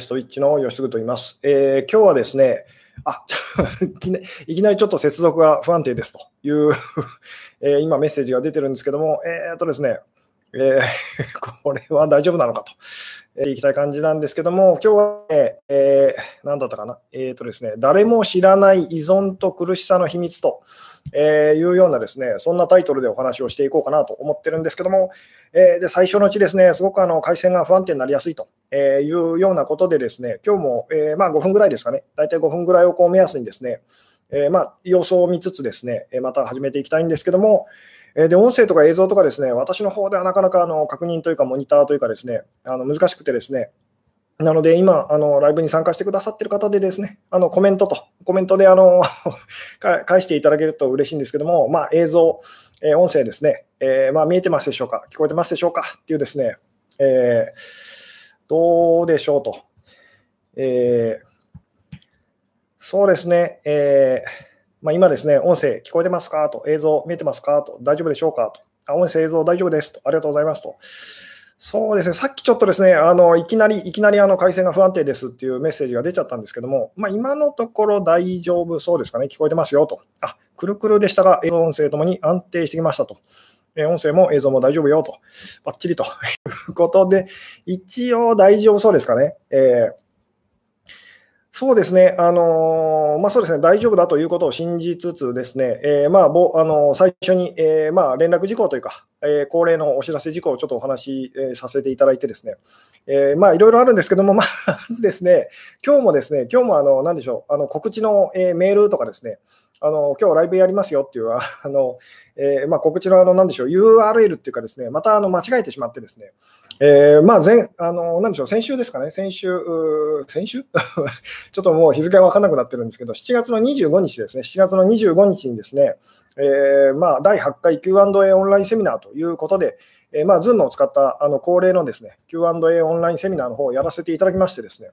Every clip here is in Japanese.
ストイッチの吉嗣と言います。えー、今日はですね、あいきなりちょっと接続が不安定ですという えー、今メッセージが出てるんですけども、えー、っとですね、えー、これは大丈夫なのかと、えー、いきたい感じなんですけども、今日はね、えー、何だったかな、えーとですね、誰も知らない依存と苦しさの秘密と、えー、いうようなですね、そんなタイトルでお話をしていこうかなと思ってるんですけども、えー、で最初のうちですね、すごくあの回線が不安定になりやすいというようなことでですね、今日も、えー、まあ、5分ぐらいですかね、大体5分ぐらいをこう目安にですね、えまあ、様子を見つつですね、また始めていきたいんですけども、で音声とか映像とかですね、私の方ではなかなかあの確認というか、モニターというかですね、あの難しくてですね、なので、今、あのライブに参加してくださってる方でですね、あのコメントと、コメントであの 返していただけると嬉しいんですけども、まあ、映像、えー、音声ですね、えー、まあ、見えてますでしょうか、聞こえてますでしょうかっていうですね、えー、どうでしょうと。えそうですね、えまあ、今ですね、音声聞こえてますかと、映像見えてますかと、大丈夫でしょうかと、あ音声、映像大丈夫ですと、ありがとうございますと。そうですね、さっきちょっとですね、あのいきなり、いきなりあの回線が不安定ですっていうメッセージが出ちゃったんですけども、まあ、今のところ大丈夫そうですかね、聞こえてますよと。あ、くるくるでしたが、映像音声ともに安定してきましたと。音声も映像も大丈夫よと。ばっちりということで、一応大丈夫そうですかね？えーそうですね、あのまあ、そうですね、大丈夫だということを信じつつですね、えー、まあぼあの最初に、え、まあ、連絡事項というか、え、恒例のお知らせ事項をちょっとお話し、えさせていただいてですね、えまあ、いろいろあるんですけども、まずですね、今日もですね、今日もあの、なんでしょう、あの告知の、えメールとかですね、あの今日ライブやりますよっていうあの、えーまあ、告知のあのなんでしょう URL っていうかですねまたあの間違えてしまってですね、えー、まあ前あのなんでしょう先週ですかね先週先週？ちょっともう日付が分からなくなってるんですけど7月の25日ですね7月の25日にですね、えー、まあ第8回 Q&A オンラインセミナーということで、えー、まあ Zoom を使ったあの恒例のですね Q&A オンラインセミナーの方をやらせていただきましてですね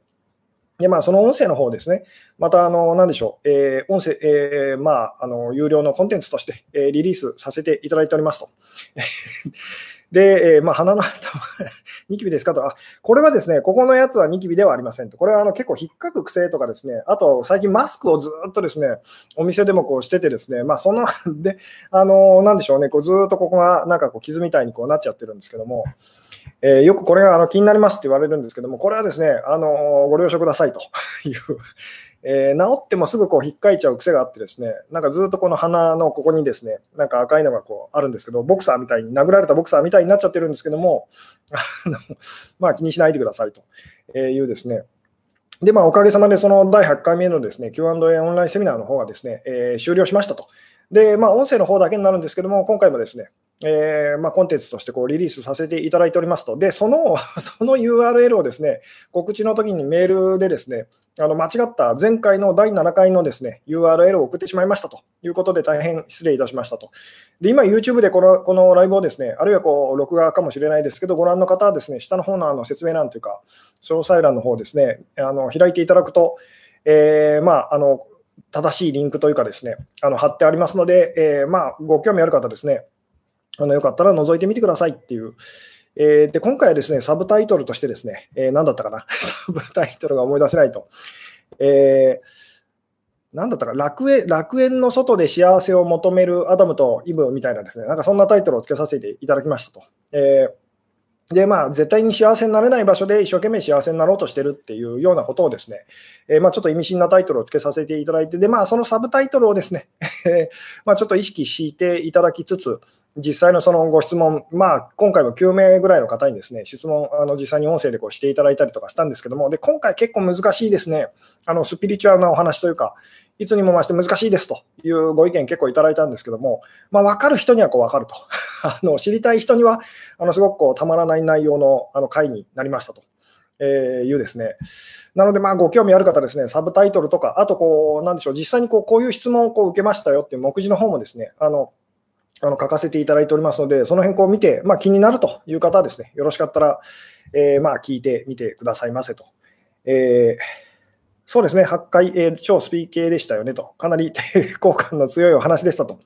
で、まあ、その音声の方ですね、また、あの、なんでしょう、えー、音声、えー、まあ、あの、有料のコンテンツとして、えー、リリースさせていただいておりますと。で、えー、まあ、鼻の頭、ニキビですかと、あ、これはですね、ここのやつはニキビではありませんと。これはあの結構引っかく癖とかですね、あと最近マスクをずっとですね、お店でもこうしててですね、まあ、その、で、あの、なんでしょうね、こうずっとここがなんかこう傷みたいにこうなっちゃってるんですけども、えー、よくこれがあの気になりますって言われるんですけども、これはですね、あのご了承くださいと。いうえー、治ってもすぐこう引っかいちゃう癖があってですね、なんかずっとこの鼻のここにですね、なんか赤いのがこうあるんですけど、ボクサーみたいに、殴られたボクサーみたいになっちゃってるんですけども、あのまあ気にしないでくださいというですね、で、まあ、おかげさまでその第8回目のですね Q&A オンラインセミナーの方がですね、えー、終了しましたと。で、まあ、音声の方だけになるんですけども、今回もですね、えー、まあ、コンテンツとしてこうリリースさせていただいておりますと、で、その その URL をですね、告知の時にメールでですね、あの間違った前回の第7回のですね URL を送ってしまいましたということで大変失礼いたしましたと。で、今 YouTube でこのこのライブをですね、あるいはこう録画かもしれないですけど、ご覧の方はですね、下の方のあの説明欄というか、詳細欄の方ですね、あの開いていただくと、えー、まあ、あの正しいリンクというかですね、あの貼ってありますので、えー、まあ、ご興味ある方ですね、あのよかったら覗いてみてくださいっていう。えー、で今回はですね、サブタイトルとしてですね、えー、何だったかな？サブタイトルが思い出せないと。えー何だったか楽園、楽園の外で幸せを求めるアダムとイブみたいなですね、なんかそんなタイトルをつけさせていただきましたと。えーで、まあ、絶対に幸せになれない場所で一生懸命幸せになろうとしてるっていうようなことをですね、えー、まあ、ちょっと意味深なタイトルをつけさせていただいて、で、まあ、そのサブタイトルをですね、ま、ちょっと意識していただきつつ、実際のそのご質問、まあ、今回も9名ぐらいの方にですね、質問、あの実際に音声でこうしていただいたりとかしたんですけども、で、今回結構難しいですね、あのスピリチュアルなお話というか、いつにも増して難しいですというご意見結構いただいたんですけども、まあ、分かる人にはこう分かると あの、知りたい人にはあのすごくこうたまらない内容のあの回になりましたと。えー、いうですね。なので、ご興味ある方ですね、サブタイトルとか、あとこう、なんでしょう、実際にこうこういう質問をこう受けましたよっていう目次の方もですね、あのあの書かせていただいておりますので、その辺こう見て、まあ、気になるという方はですね、よろしかったら、えー、まあ聞いてみてくださいませと。えーそうですね、8回、えー、超スピー系でしたよねと、かなり 抵抗感の強いお話でしたと。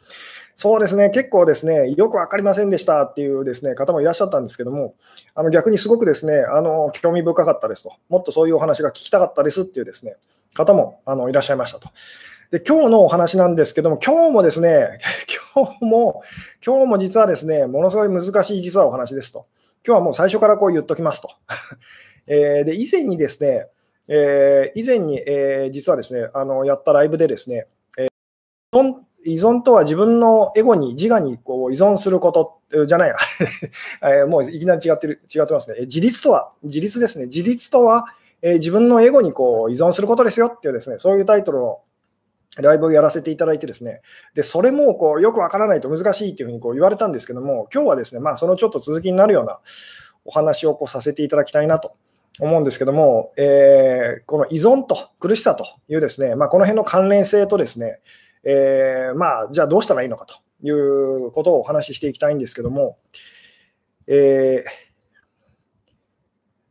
そうですね、結構ですね、よく分かりませんでしたっていうですね方もいらっしゃったんですけども、あの逆にすごくですねあの興味深かったですと、もっとそういうお話が聞きたかったですっていうですね方もあのいらっしゃいましたと。で今日のお話なんですけども、今日もですね、今日も、今日も実はですね、ものすごい難しい実はお話ですと。今日はもう最初からこう言っときますと。えー、で以前にですね、えー、以前に、えー、実はですね、あのやったライブでですね、えー、依存とは自分のエゴに、自我にこう依存することじゃないや、えもういきなり違ってる違ってますね。自立とは、自立ですね。自立とは、え自分のエゴにこう依存することですよっていうですね、そういうタイトルのライブをやらせていただいてですね、でそれもこうよくわからないと難しいっていうふうにこう言われたんですけども、今日はですね、まあ、そのちょっと続きになるようなお話をこうさせていただきたいなと思うんですけども、えー、この依存と苦しさというですね、まあ、この辺の関連性とですね、えー、まあ、じゃあどうしたらいいのかということをお話ししていきたいんですけども、え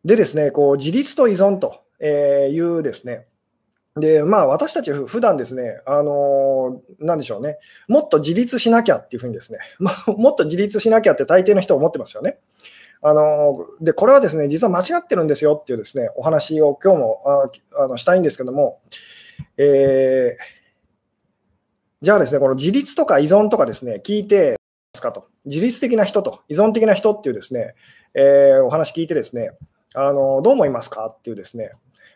ー、でですね、こう自立と依存というですね、で、まあ、私たち普段ですね、あのー、なんでしょうね、もっと自立しなきゃっていうふうにですね、もっと自立しなきゃって大抵の人は思ってますよね。あのでこれはですね実は間違ってるんですよっていうですねお話を今日もあのしたいんですけども、えー、じゃあですねこの自立とか依存とかですね聞いてますかと。自律的な人と依存的な人っていうですね、えー、お話聞いてですねあのどう思いますかっていうですね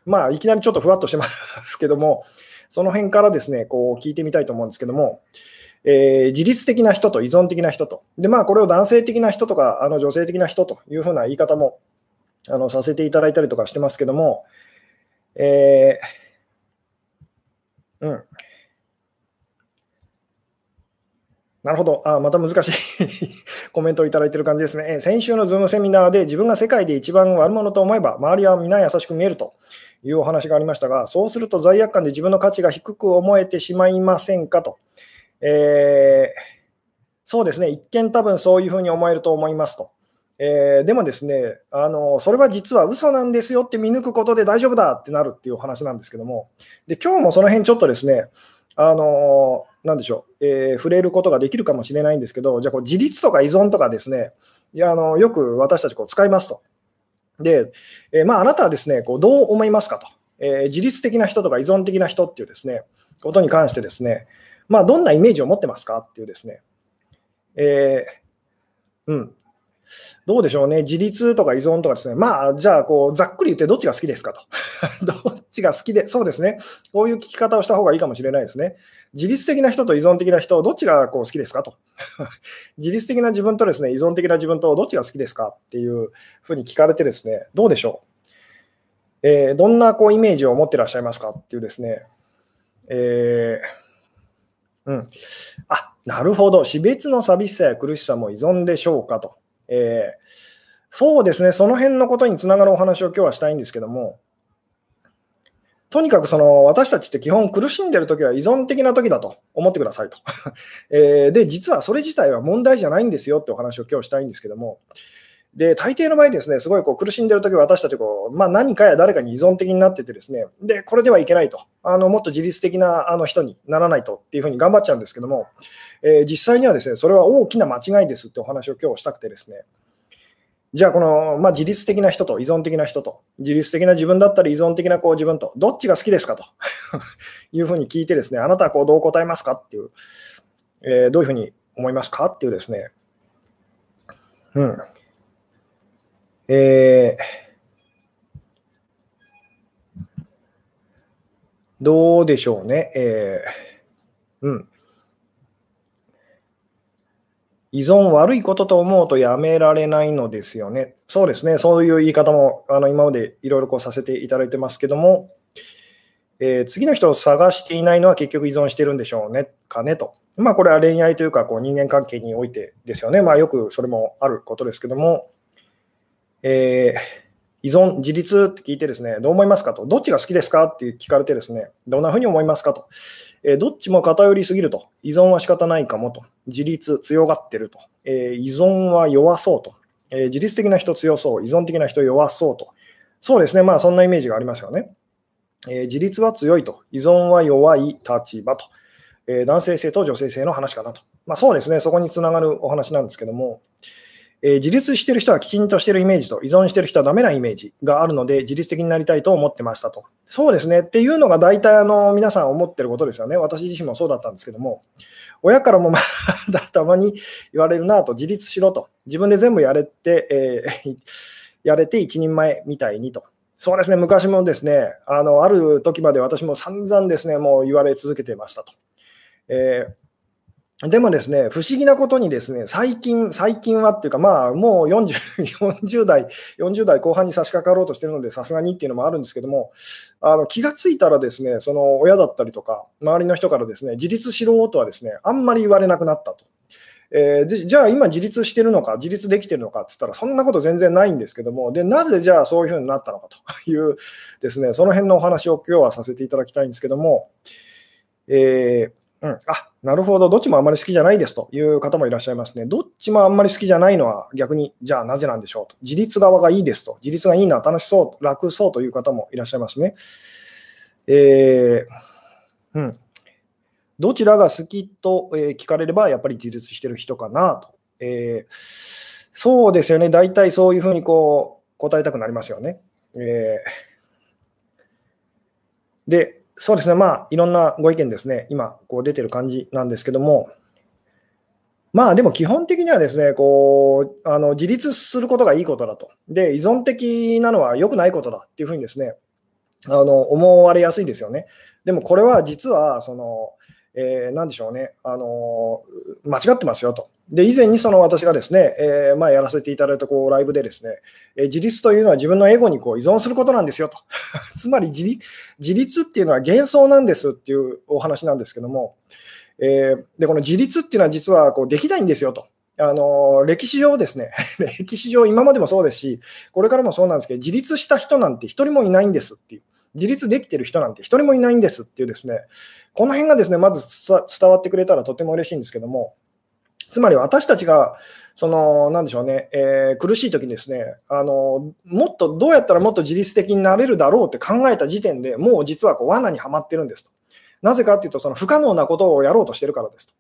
まあいきなりちょっとふわっとしてますけどもその辺からですねこう聞いてみたいと思うんですけども、えー、自律的な人と依存的な人と、でまあ、これを男性的な人とかあの女性的な人というふうな言い方もあのさせていただいたりとかしてますけども、えー、うん。なるほど。あまた難しい コメントをいただいている感じですね。先週のズームセミナーで自分が世界で一番悪者と思えば周りは皆優しく見えるというお話がありましたが、そうすると罪悪感で自分の価値が低く思えてしまいませんかと。えー、そうですね、一見多分そういうふうに思えると思いますと。えー、でもですねあの、それは実は嘘なんですよって見抜くことで大丈夫だってなるっていうお話なんですけども、で今日もその辺ちょっとですね、あのなんでしょう、えー、触れることができるかもしれないんですけど、じゃあこう自立とか依存とかですね、いやあのよく私たちこう使いますと。で、えー、まあ、あなたはですねこうどう思いますかと、え、自律的な人とか依存的な人っていうですねことに関してですね、まあ、どんなイメージを持ってますかっていうですね、えー、うん、どうでしょうね、自立とか依存とかですね、まあ、じゃあこう、ざっくり言ってどっちが好きですかと。どっちが好きで、そうですね、こういう聞き方をした方がいいかもしれないですね。自律的な人と依存的な人、どっちがこう好きですかと。自律的な自分とですね、依存的な自分とどっちが好きですかっていうふうに聞かれてですね、どうでしょう。えー、どんなこうイメージを持ってらっしゃいますかっていうですね、えーうん、あなるほど、死別の寂しさや苦しさも依存でしょうかと。えー、そうですね、その辺のことにつながるお話を今日はしたいんですけども、とにかくその私たちって基本苦しんでるときは依存的なときだと思ってくださいと。えー、で、実はそれ自体は問題じゃないんですよってお話を今日したいんですけども、で、大抵の場合ですね、すごいこう苦しんでるとき私たちこう、まあ、何かや誰かに依存的になっててですね、で、これではいけないと。あのもっと自律的なあの人にならないとっていうふうに頑張っちゃうんですけども、えー、実際にはですね、それは大きな間違いですってお話を今日したくてですね、じゃあこの、まあ、自律的な人と依存的な人と、自律的な自分だったり依存的なこう自分と、どっちが好きですかと。いうふうに聞いてですね、あなたはこうどう答えますかっていう、えー、どういうふうに思いますかっていうですね、うん、えー、どうでしょうね。えー、うん。依存悪いことと思うとやめられないのですよね。そうですね。そういう言い方もあの今までいろいろこうさせていただいてますけども、えー、次の人を探していないのは結局依存してるんでしょうねかねと。まあこれは恋愛というかこう人間関係においてですよね。まあよくそれもあることですけども、えー、依存、自立って聞いてですね、どう思いますかと、どっちが好きですかって聞かれてですね、どんなふうに思いますかと、えー、どっちも偏りすぎると、依存は仕方ないかもと、自立強がってると、えー、依存は弱そうと、え自律的な人強そう、依存的な人弱そうと、そうですね、まあそんなイメージがありますよね。え自立は強いと、依存は弱い立場と、え男性性と女性性の話かなと。まあ、そうですね、そこにつながるお話なんですけども、えー、自立してる人はきちんとしてるイメージと、依存してる人はダメなイメージがあるので、自律的になりたいと思ってましたと。そうですねっていうのが大体あの皆さん思ってることですよね。私自身もそうだったんですけども、親からもまだたまに言われるなと、自立しろと、自分で全部やれて、えー、やれて一人前みたいにと。そうですね、昔もですね、あのある時まで私も散々ですね、もう言われ続けてましたと。えーでもですね、不思議なことにですね、最近、最近はっていうか、まあ、もう 40, 40 代、40代後半に差し掛かろうとしてるので、さすがにっていうのもあるんですけども、あの気がついたらですね、その親だったりとか、周りの人からですね、自立しろとはですね、あんまり言われなくなったと。えー、じゃあ今自立してるのか、自立できてるのかって言ったら、そんなこと全然ないんですけども、で、なぜじゃあそういうふうになったのかと いうですね、その辺のお話を今日はさせていただきたいんですけども、えーうん、あなるほど、どっちもあんまり好きじゃないですという方もいらっしゃいますね。どっちもあんまり好きじゃないのは逆に、じゃあなぜなんでしょうと。自立側がいいですと。自立がいいのは楽しそう、楽そうという方もいらっしゃいますね。えー、うん。どちらが好きと、え聞かれれば、やっぱり自立してる人かなと。えー、そうですよね。大体そういうふうにこう答えたくなりますよね。えー、で、そうですね、まあ、いろんなご意見ですね、今、こう出てる感じなんですけども、まあでも基本的にはですね、こうあの自立することがいいことだと。で、依存的なのは良くないことだっていうふうにですね、あの思われやすいですよね。でもこれは実は、その、えー、でしょうね、あの間違ってますよと。で、以前にその私がですね、えー、まあ、やらせていただいたこうライブでですね、えー、自立というのは自分のエゴにこう依存することなんですよと。つまり自立自立っていうのは幻想なんですっていうお話なんですけども、えー、でこの自立っていうのは実はこうできないんですよと。あの歴史上ですね、歴史上、今までもそうですし、これからもそうなんですけど、自立した人なんて一人もいないんですっていう。自立できてる人なんて一人もいないんですっていうですね、この辺がですね、まず伝わってくれたらとても嬉しいんですけども、つまり私たちが、その、なんでしょうね、えー、苦しい時にですね、あの、もっとどうやったらもっと自律的になれるだろうって考えた時点でもう実はこう罠にはまってるんですと。なぜかっていうと、その不可能なことをやろうとしてるからですと。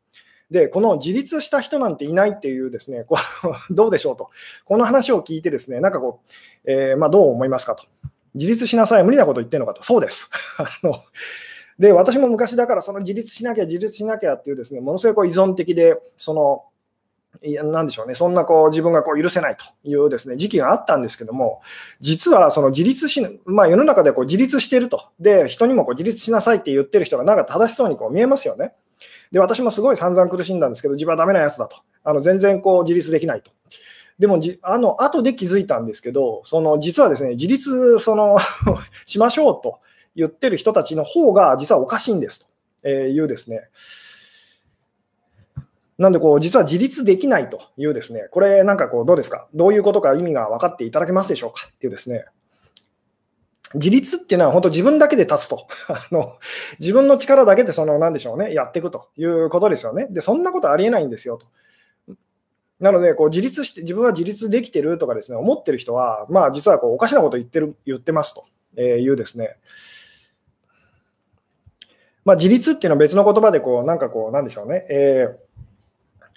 で、この自立した人なんていないっていうですね、こう どうでしょうと。この話を聞いてですね、なんかこう、えー、まあ、どう思いますかと。自立しなさい、無理なこと言ってるのかと。そうです。あので、私も昔だからその自立しなきゃ、自立しなきゃっていうですね、ものすごいこう依存的で、その、いやなんでしょうね、そんなこう自分がこう許せないというですね時期があったんですけども、実はその自立し、まあ、世の中でこう自立していると、で人にもこう自立しなさいって言ってる人がなんか正しそうにこう見えますよね。で、私もすごい散々苦しんだんですけど、自分はダメなやつだと、あの全然こう自立できないと。でもじ、あの後で気づいたんですけど、その実はですね、自立その しましょうと言ってる人たちの方が実はおかしいんですというですね。なんでこう、実は自立できないというですね、これなんかこう、どうですか？どういうことか意味が分かっていただけますでしょうか？っていうですね。自立っていうのは本当自分だけで立つと。あの自分の力だけでその、なんでしょうね、やっていくということですよね。で、そんなことありえないんですよと。なので、こう自立して、自分は自立できてるとかですね、思ってる人は、まあ実はこうおかしなこと言ってる、言ってますというですね、まあ、自立っていうのは別の言葉でこう、なんかこう、なんでしょうね、えー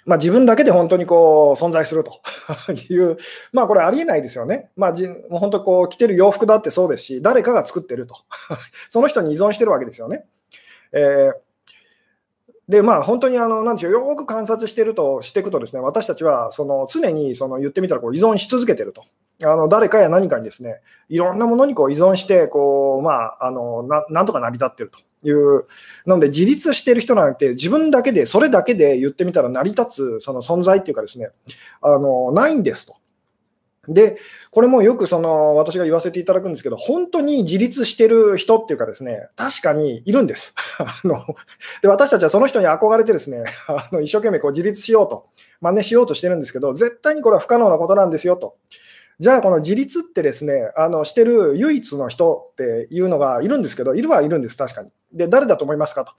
まあ、自分だけで本当にこう存在すると いう、まあこれありえないですよね。まあ、じもう本当こう着てる洋服だってそうですし、誰かが作ってると。その人に依存してるわけですよね。えーで、まあ、本当にあの、なんでしょう、よく観察してるとしていくとですね、私たちはその常にその言ってみたらこう依存し続けてると。あの誰かや何かにですね、いろんなものにこう依存して、こう、まあ、あのな、なんとか成り立ってるという。なので、自立している人なんて、自分だけで、それだけで言ってみたら成り立つその存在っていうかですね、あの、ないんですと。で、これもよくその私が言わせていただくんですけど、本当に自立してる人っていうかですね、確かにいるんです。あので私たちはその人に憧れてですね、あの一生懸命こう自立しようと、真似しようとしてるんですけど、絶対にこれは不可能なことなんですよと。じゃあ、この自立ってですね、あのしてる唯一の人っていうのがいるんですけど、いるはいるんです、確かに。で、誰だと思いますかと。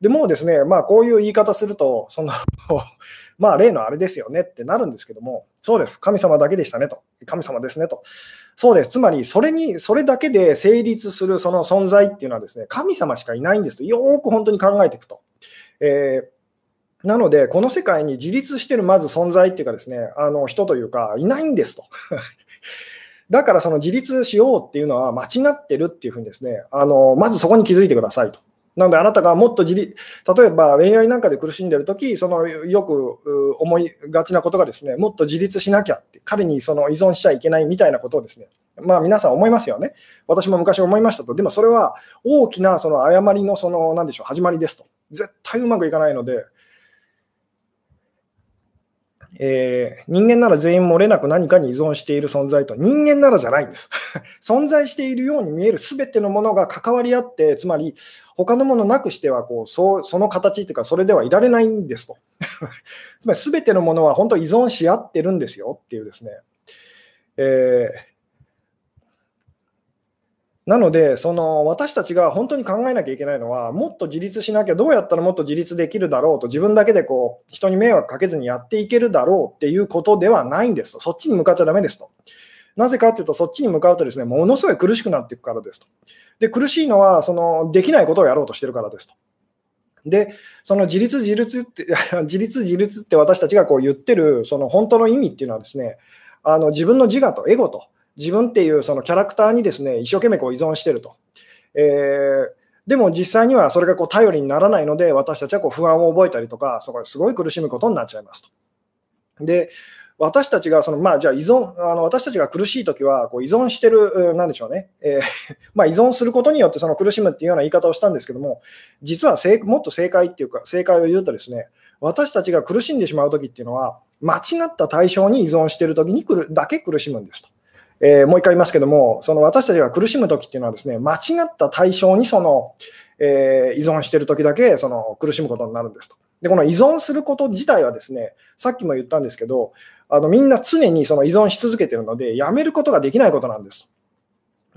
でもうですね、まあ、こういう言い方すると、その まあ、例のあれですよねってなるんですけども、そうです、神様だけでしたねと、神様ですねと。そうです、つまり、それに、それだけで成立するその存在っていうのはですね、神様しかいないんですと、よく本当に考えていくと。えーなので、この世界に自立してるまず存在っていうかですね、あの人というか、いないんですと。だからその自立しようっていうのは間違ってるっていうふうにですね、あのまずそこに気づいてくださいと。なので、あなたがもっと自立、例えば恋愛なんかで苦しんでるとき、そのよく思いがちなことがですね、もっと自立しなきゃって、彼にその依存しちゃいけないみたいなことをですね、まあ皆さん思いますよね。私も昔思いましたと。でもそれは大きなその誤りのその、なんでしょう、始まりですと。絶対うまくいかないので、えー、人間なら全員漏れなく何かに依存している存在と、人間ならじゃないんです。存在しているように見える全てのものが関わり合って、つまり他のものなくしてはこうそうその形というか、それではいられないんですと。つまり全てのものは本当依存し合ってるんですよっていうですね。えーなので、その私たちが本当に考えなきゃいけないのは、もっと自立しなきゃ、どうやったらもっと自立できるだろうと、自分だけでこう人に迷惑かけずにやっていけるだろうっていうことではないんですと、そっちに向かっちゃだめですと。なぜかっていうと、そっちに向かうとですね、ものすごい苦しくなっていくからですと。で、苦しいのは、そのできないことをやろうとしてるからですと。で、その自立自立って、自立自立って私たちがこう言ってる、その本当の意味っていうのはですね、あの自分の自我とエゴと、自分っていうそのキャラクターにですね一生懸命こう依存してると。えー、でも実際にはそれがこう頼りにならないので、私たちはこう不安を覚えたりとか、そこすごい苦しむことになっちゃいますと。で、私たちがその、まあ、じゃあ依存、あの私たちが苦しいときはこう依存してる、なんでしょうね、えー、まあ、依存することによってその苦しむっていうような言い方をしたんですけども、実は正もっと正解っていうか、正解を言うとですね、私たちが苦しんでしまうときっていうのは、間違った対象に依存してるときにるだけ苦しむんですと。えー、もう一回言いますけども、その私たちが苦しむときっていうのはですね、間違った対象にその、えー、依存してるときだけその苦しむことになるんですと。で、この依存すること自体はですね、さっきも言ったんですけど、あのみんな常にその依存し続けてるので、やめることができないことなんですと。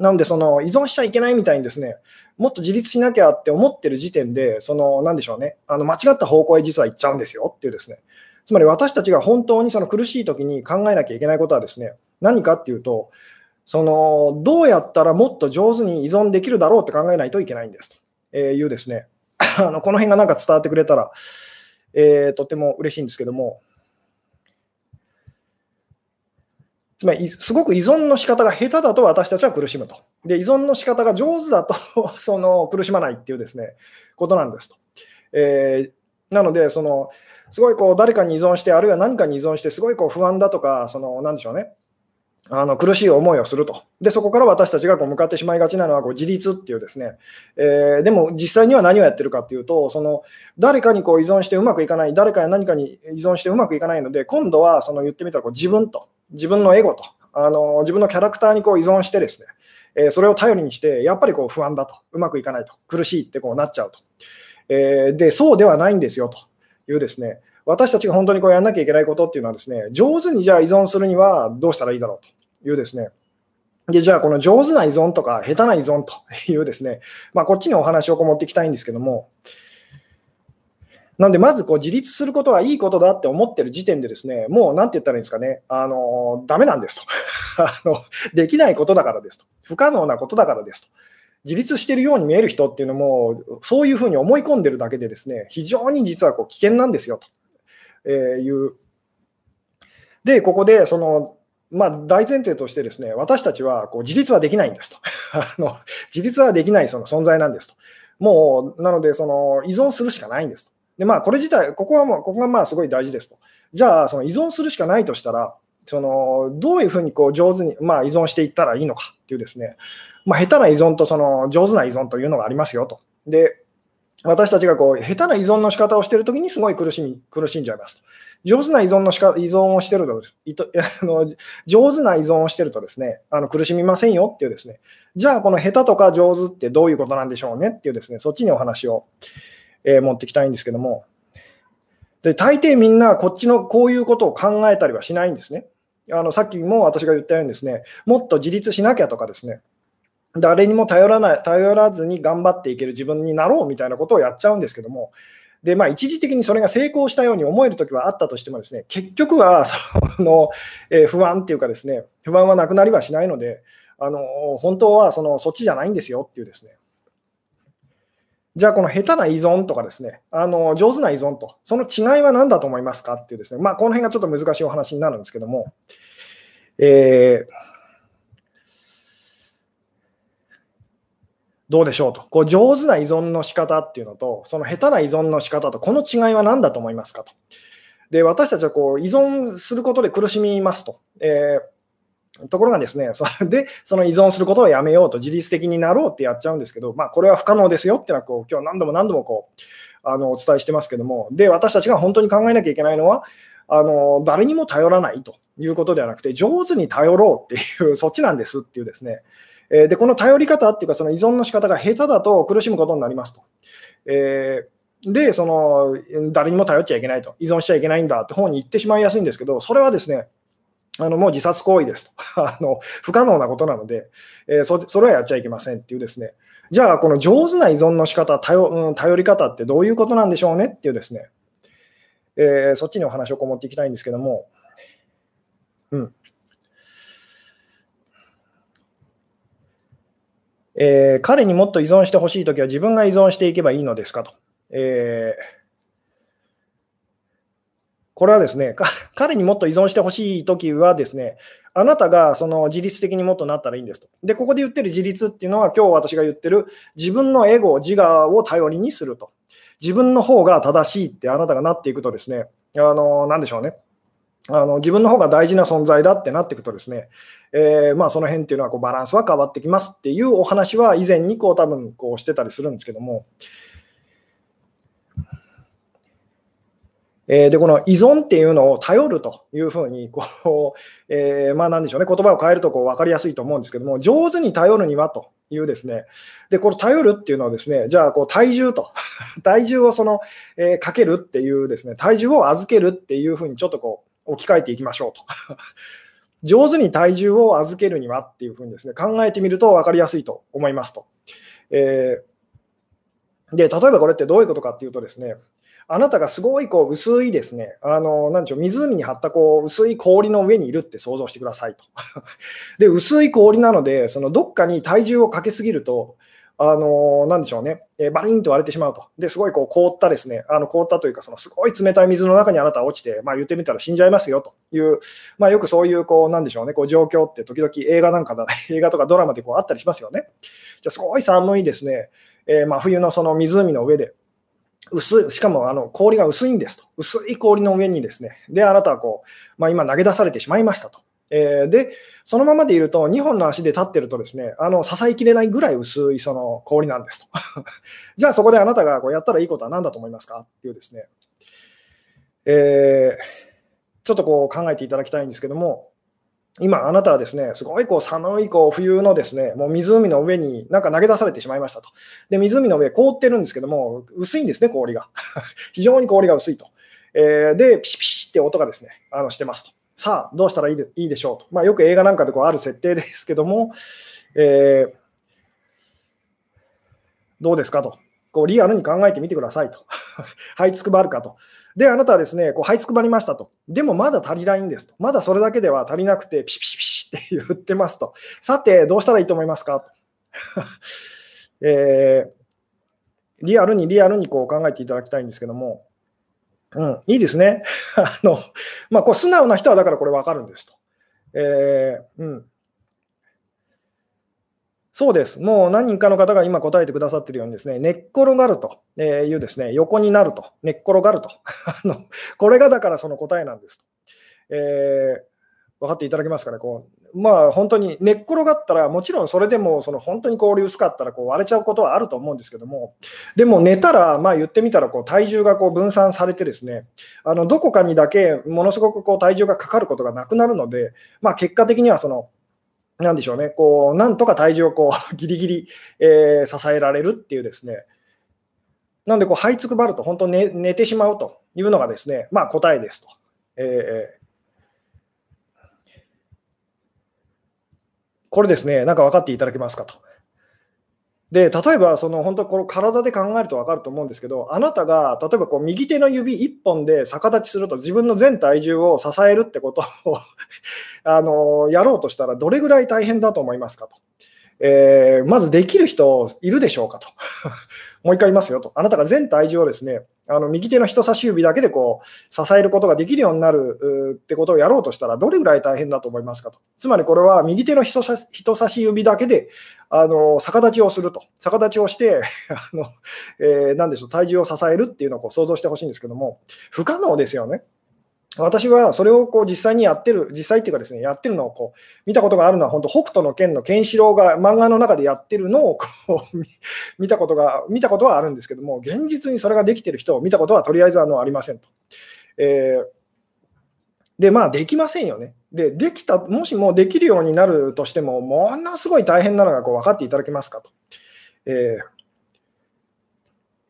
なので、その依存しちゃいけないみたいにですね、もっと自立しなきゃって思ってる時点で、その、なんでしょうね、あの間違った方向へ実は行っちゃうんですよっていうですね、つまり私たちが本当にその苦しい時に考えなきゃいけないことはですね、何かっていうと、そのどうやったらもっと上手に依存できるだろうって考えないといけないんですというですね、あのこの辺がなんか伝わってくれたら、えー、とても嬉しいんですけども、つまり、すごく依存の仕方が下手だと私たちは苦しむと。で、依存の仕方が上手だと その苦しまないっていうですね、ことなんですと。えー、なので、その、すごいこう誰かに依存して、あるいは何かに依存して、すごいこう不安だとか、その、なんでしょうね、あの苦しい思いをすると。で、そこから私たちがこう向かってしまいがちなのはこう自立っていうですね、えー、でも実際には何をやってるかっていうと、その誰かにこう依存してうまくいかない、誰かや何かに依存してうまくいかないので、今度はその言ってみたらこう自分と、自分のエゴと、あの自分のキャラクターにこう依存してですね、えー、それを頼りにして、やっぱりこう不安だと、うまくいかないと、苦しいってこうなっちゃうと。えー、で、そうではないんですよと。いうですね、私たちが本当にこうやらなきゃいけないことっていうのはですね、上手にじゃあ依存するにはどうしたらいいだろうと。いうですね、でじゃあ、この上手な依存とか下手な依存というですね、まあ、こっちにお話をこう持っていきたいんですけども、なんで、まずこう自立することはいいことだって思ってる時点でですね、もうなんて言ったらいいんですかね、あのダメなんですと あの。できないことだからですと。不可能なことだからですと。自立してるように見える人っていうのも、そういうふうに思い込んでるだけでですね、非常に実はこう危険なんですよと。えいう。で、ここで、その、まあ、大前提としてですね、私たちはこう自立はできないんですと。あの自立はできないその存在なんですと。もう、なので、その依存するしかないんですと。で、まあ、これ自体、ここはもう、ここがまあすごい大事ですと。じゃあ、その依存するしかないとしたら、そのどういうふうにこう上手に、まあ、依存していったらいいのかっていうですね、まあ、下手な依存とその上手な依存というのがありますよと。で、私たちがこう下手な依存の仕方をしているときにすごい苦しみ苦しんじゃいます上手な依存のしか依存をしてると あの上手な依存をしてるとですねあの苦しみませんよっていうですね。じゃあこの下手とか上手ってどういうことなんでしょうねっていうですねそっちにお話を、えー、持ってきたいんですけども。で大抵みんなこっちのこういうことを考えたりはしないんですね。あのさっきも私が言ったようにですねもっと自立しなきゃとかですね。誰にも頼らない、頼らずに頑張っていける自分になろうみたいなことをやっちゃうんですけども、で、まあ、一時的にそれが成功したように思えるときはあったとしてもですね、結局は、その、えー、不安っていうかですね、不安はなくなりはしないので、あの、本当はその、そっちじゃないんですよっていうですね。じゃあこの下手な依存とかですね、あの上手な依存と、その違いは何だと思いますかっていうですね、まあ、この辺がちょっと難しいお話になるんですけども、えーどうでしょうと、こう上手な依存の仕方っていうのと、その下手な依存の仕方と、この違いは何だと思いますかと。で、私たちはこう依存することで苦しみますと。えー、ところがですね、それでその依存することをやめようと、自律的になろうってやっちゃうんですけど、まあ、これは不可能ですよっていうのはこう、今日何度も何度もこうあのお伝えしてますけども、で、私たちが本当に考えなきゃいけないのは、あの誰にも頼らないということではなくて、上手に頼ろうっていう、そっちなんですっていうですね、えで、この頼り方っていうか、その依存の仕方が下手だと苦しむことになりますと。えー、で、その、誰にも頼っちゃいけないと、依存しちゃいけないんだって方に言ってしまいやすいんですけど、それはですね、あのもう自殺行為ですと。あの、不可能なことなので、えー、そ、それはやっちゃいけませんっていうですね、じゃあ、この上手な依存の仕方頼、うん、頼り方ってどういうことなんでしょうねっていうですね、えー、そっちにお話をこもっていきたいんですけども、うん。えー、彼にもっと依存してほしいときは自分が依存していけばいいのですかと。えー、これはですね、彼にもっと依存してほしいときはですね、あなたがその自律的にもっとなったらいいんですと。で、ここで言ってる自立っていうのは、今日私が言ってる自分のエゴ、自我を頼りにすると。自分の方が正しいってあなたがなっていくとですね、あの、なんでしょうね。あの自分の方が大事な存在だってなっていくとですね、えー、まあ、その辺っていうのはこうバランスは変わってきますっていうお話は以前にこう多分こうしてたりするんですけども、えー、でこの依存っていうのを頼るというふうにこう、えー、まあなんでしょうね言葉を変えるとこう分かりやすいと思うんですけども上手に頼るにはというですねでこの頼るっていうのはですねじゃあこう体重と 体重をその、えー、かけるっていうですね体重を預けるっていうふうにちょっとこう置き換えていきましょうと。上手に体重を預けるにはっていうふうにですね、考えてみると分かりやすいと思いますと。えー、で、例えばこれってどういうことかっていうとですね、あなたがすごいこう薄いですね、あの、なんでしょう、湖に張ったこう薄い氷の上にいるって想像してくださいと。で、薄い氷なので、そのどっかに体重をかけすぎると、あのなんでしょうね、えー、バリンと割れてしまうと。で、すごいこう凍ったですね、あの凍ったというか、そのすごい冷たい水の中にあなたは落ちて、まあ、言ってみたら死んじゃいますよという、まあ、よくそういう、こう、なんでしょうね、こう状況って時々映画なんかだ、映画とかドラマでこうあったりしますよね。じゃあ、すごい寒いですね、えー、真冬のその湖の上で、薄い、しかもあの氷が薄いんですと。薄い氷の上にですね、で、あなたはこう、まあ、今投げ出されてしまいましたと。えー、で、そのままでいると、2本の足で立ってるとですね、あの支えきれないぐらい薄いその氷なんですと。じゃあそこであなたがこうやったらいいことは何だと思いますか？っていうですね、えー、ちょっとこう考えていただきたいんですけども、今、あなたはですね、すごいこう寒いこう冬のですね、もう湖の上になんか投げ出されてしまいましたと。で、湖の上凍ってるんですけども、薄いんですね、氷が。非常に氷が薄いと。えー、で、ピシピシって音がですね、あのしてますと。さあ、どうしたらいいでいいでしょうと。まあ、よく映画なんかでこうある設定ですけども、えー、どうですかと。こうリアルに考えてみてくださいと。這いつくばるかと。で、あなたはですね、こう這いつくばりましたと。でもまだ足りないんですと。まだそれだけでは足りなくて、ピシピシピシって言ってますと。さて、どうしたらいいと思いますかと。えー、リアルにリアルにこう考えていただきたいんですけども、うん、いいですね。あのまあ、こう素直な人はだからこれ分かるんですと。えー、うん、そうです。もう何人かの方が今答えてくださっているようにですね、寝っ転がるというですね、横になると、寝っ転がると。あのこれがだからその答えなんですと。えー、分かっていただけますかね？こうまあ本当に寝っ転がったら、もちろんそれでもその本当に氷薄かったらこう割れちゃうことはあると思うんですけども、でも寝たら、まあ言ってみたらこう体重がこう分散されてですね、あのどこかにだけものすごくこう体重がかかることがなくなるので、まあ結果的にはその、なんでしょうね、こうなんとか体重をこう ギリギリ、えー、支えられるっていうですね、なんでこう、這いつくばると本当に寝寝てしまうというのがですね、まあ答えですと。えーこれですね、なんか分かっていただけますかと。で、例えば、その本当、この体で考えると分かると思うんですけど、あなたが例えばこう右手の指1本で逆立ちすると、自分の全体重を支えるってことを あのやろうとしたら、どれぐらい大変だと思いますかと。えー、まずできる人いるでしょうかと。もう一回言いますよと。あなたが全体重をですね、あの右手の人差し指だけでこう支えることができるようになるってことをやろうとしたら、どれぐらい大変だと思いますかと。つまりこれは右手の人差し指だけであの逆立ちをすると。逆立ちをして あの、えー、何でしょう、体重を支えるっていうのをこう想像してほしいんですけども、不可能ですよね。私はそれをこう実際にやってる、実際っていうかですね、やってるのをこう見たことがあるのは、本当、北斗の拳のケンシロウが漫画の中でやってるのをこう 見たことが、見たことはあるんですけども、現実にそれができてる人を見たことはとりあえずあのありませんと。えー、で、まあ、できませんよね。で、できた、もしもできるようになるとしても、ものすごい大変なのがこう分かっていただけますかと。えー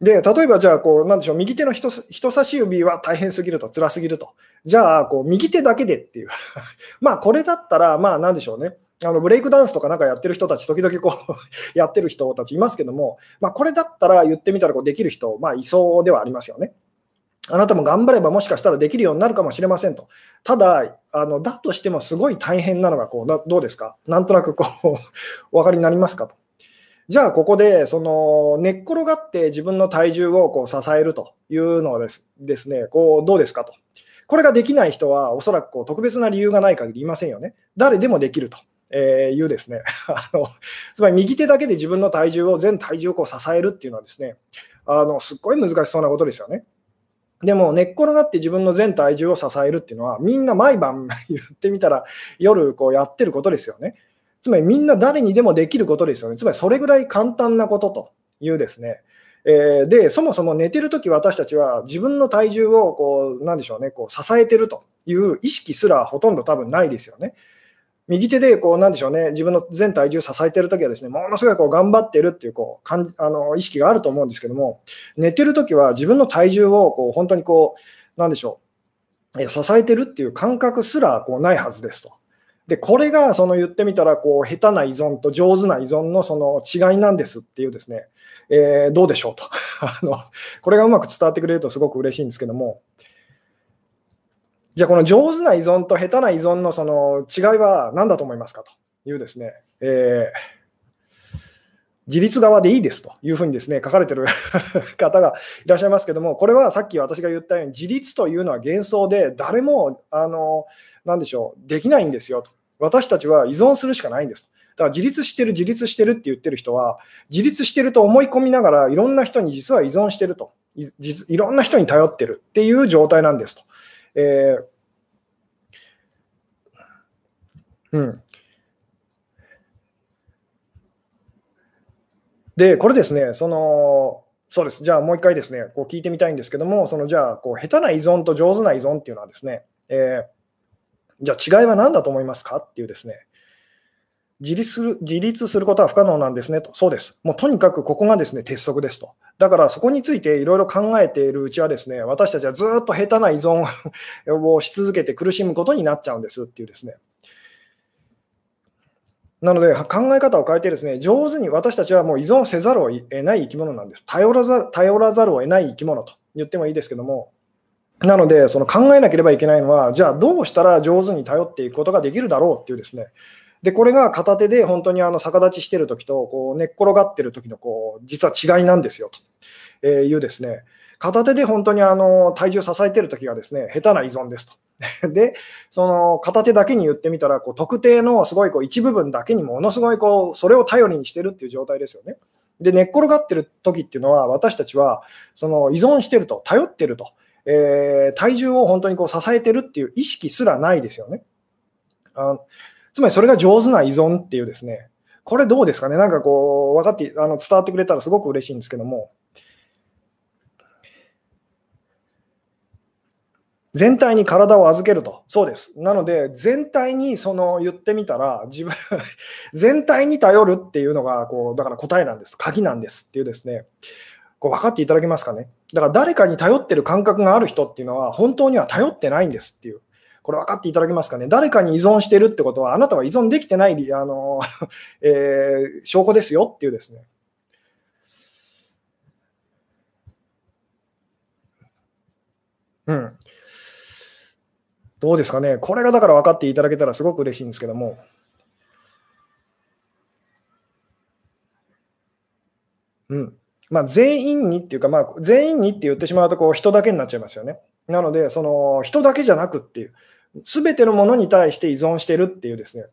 で、例えばじゃあ、こう、なんでしょう、右手の人人差し指は大変すぎると、辛すぎると。じゃあ、こう、右手だけでっていう。まあ、これだったら、まあ、なんでしょうね。あのブレイクダンスとかなんかやってる人たち、時々こう やってる人たちいますけども、まあ、これだったら言ってみたらこうできる人、まあ、いそうではありますよね。あなたも頑張ればもしかしたらできるようになるかもしれませんと。ただ、あのだとしてもすごい大変なのがこうどうですか？なんとなくこう お分かりになりますかと。じゃあ、ここでその寝っ転がって自分の体重をこう支えるというのはですですね、こうどうですかと。これができない人は、おそらくこう特別な理由がない限りいませんよね。誰でもできると。えいうですね あの、つまり右手だけで自分の体重を、全体重をこう支えるっていうのはですね、あのすっごい難しそうなことですよね。でも寝っ転がって自分の全体重を支えるっていうのは、みんな毎晩言ってみたら、夜こうやってることですよね。つまりみんな誰にでもできることですよね。つまりそれぐらい簡単なことというですね。えー、で、そもそも寝てるとき私たちは自分の体重をこう、なんでしょうね、こう支えてるという意識すらほとんど多分ないですよね。右手でこう、なんでしょうね、自分の全体重支えてるときはですね、ものすごいこう頑張ってるっていうこう感じあの意識があると思うんですけども、寝てるときは自分の体重をこう本当にこう、なんでしょう、支えてるっていう感覚すらこうないはずですと。で、これがその言ってみたら、こう、下手な依存と上手な依存のその違いなんですっていうですね、えー、どうでしょうと あの。これがうまく伝わってくれるとすごく嬉しいんですけども、じゃあこの上手な依存と下手な依存のその違いは何だと思いますか？というですね、えー、自立側でいいですというふうにですね書かれてる 方がいらっしゃいますけども、これはさっき私が言ったように、自立というのは幻想で、誰もあのなんでしょう、できないんですよと。私たちは依存するしかないんです。だから自立してる、自立してるって言ってる人は、自立してると思い込みながら、いろんな人に実は依存してるとい、いろんな人に頼ってるっていう状態なんですと。えー、うん。で、これですね、その、そうです。じゃあもう一回ですね、こう聞いてみたいんですけども、そのじゃあ、こう下手な依存と上手な依存っていうのはですね、えーじゃあ違いは何だと思いますか？っていうですね、自立する自立することは不可能なんですねと。そうです。もうとにかくここがですね、鉄則ですと。だからそこについていろいろ考えているうちはですね、私たちはずっと下手な依存を し続けて苦しむことになっちゃうんですっていうですね。なので考え方を変えてですね、上手に私たちはもう依存せざるを得ない生き物なんです。頼らざる頼らざるを得ない生き物と言ってもいいですけども、なので、その考えなければいけないのは、じゃあどうしたら上手に頼っていくことができるだろうっていうですね、でこれが片手で本当にあの逆立ちしてるときとこう寝っ転がってるときのこう実は違いなんですよというですね、片手で本当にあの体重支えてるときがですね下手な依存ですと。で、その片手だけに言ってみたら、こう特定のすごいこう一部分だけにものすごいこうそれを頼りにしてるっていう状態ですよね。で、寝っ転がってる時っていうのは、私たちはその依存してると、頼ってると。えー、体重を本当にこう支えてるっていう意識すらないですよね。あつまりそれが上手な依存っていうですね、これどうですかね、なんかこう、分かって、あの伝わってくれたらすごく嬉しいんですけども、全体に体を預けると。そうです。なので、全体にその言ってみたら、自分 全体に頼るっていうのが、こう、だから答えなんです。鍵なんですっていうですね。こう分かっていただけますかね？だから誰かに頼ってる感覚がある人っていうのは本当には頼ってないんですっていう。これ分かっていただけますかね？誰かに依存してるってことはあなたは依存できてないあの、えー、証拠ですよっていうですね。うん。どうですかね？これがだから分かっていただけたらすごく嬉しいんですけども。うんまあ、全員にっていうか、まあ、全員にって言ってしまうとこう人だけになっちゃいますよね。なので、その人だけじゃなくっていう、すべてのものに対して依存してるっていうですね、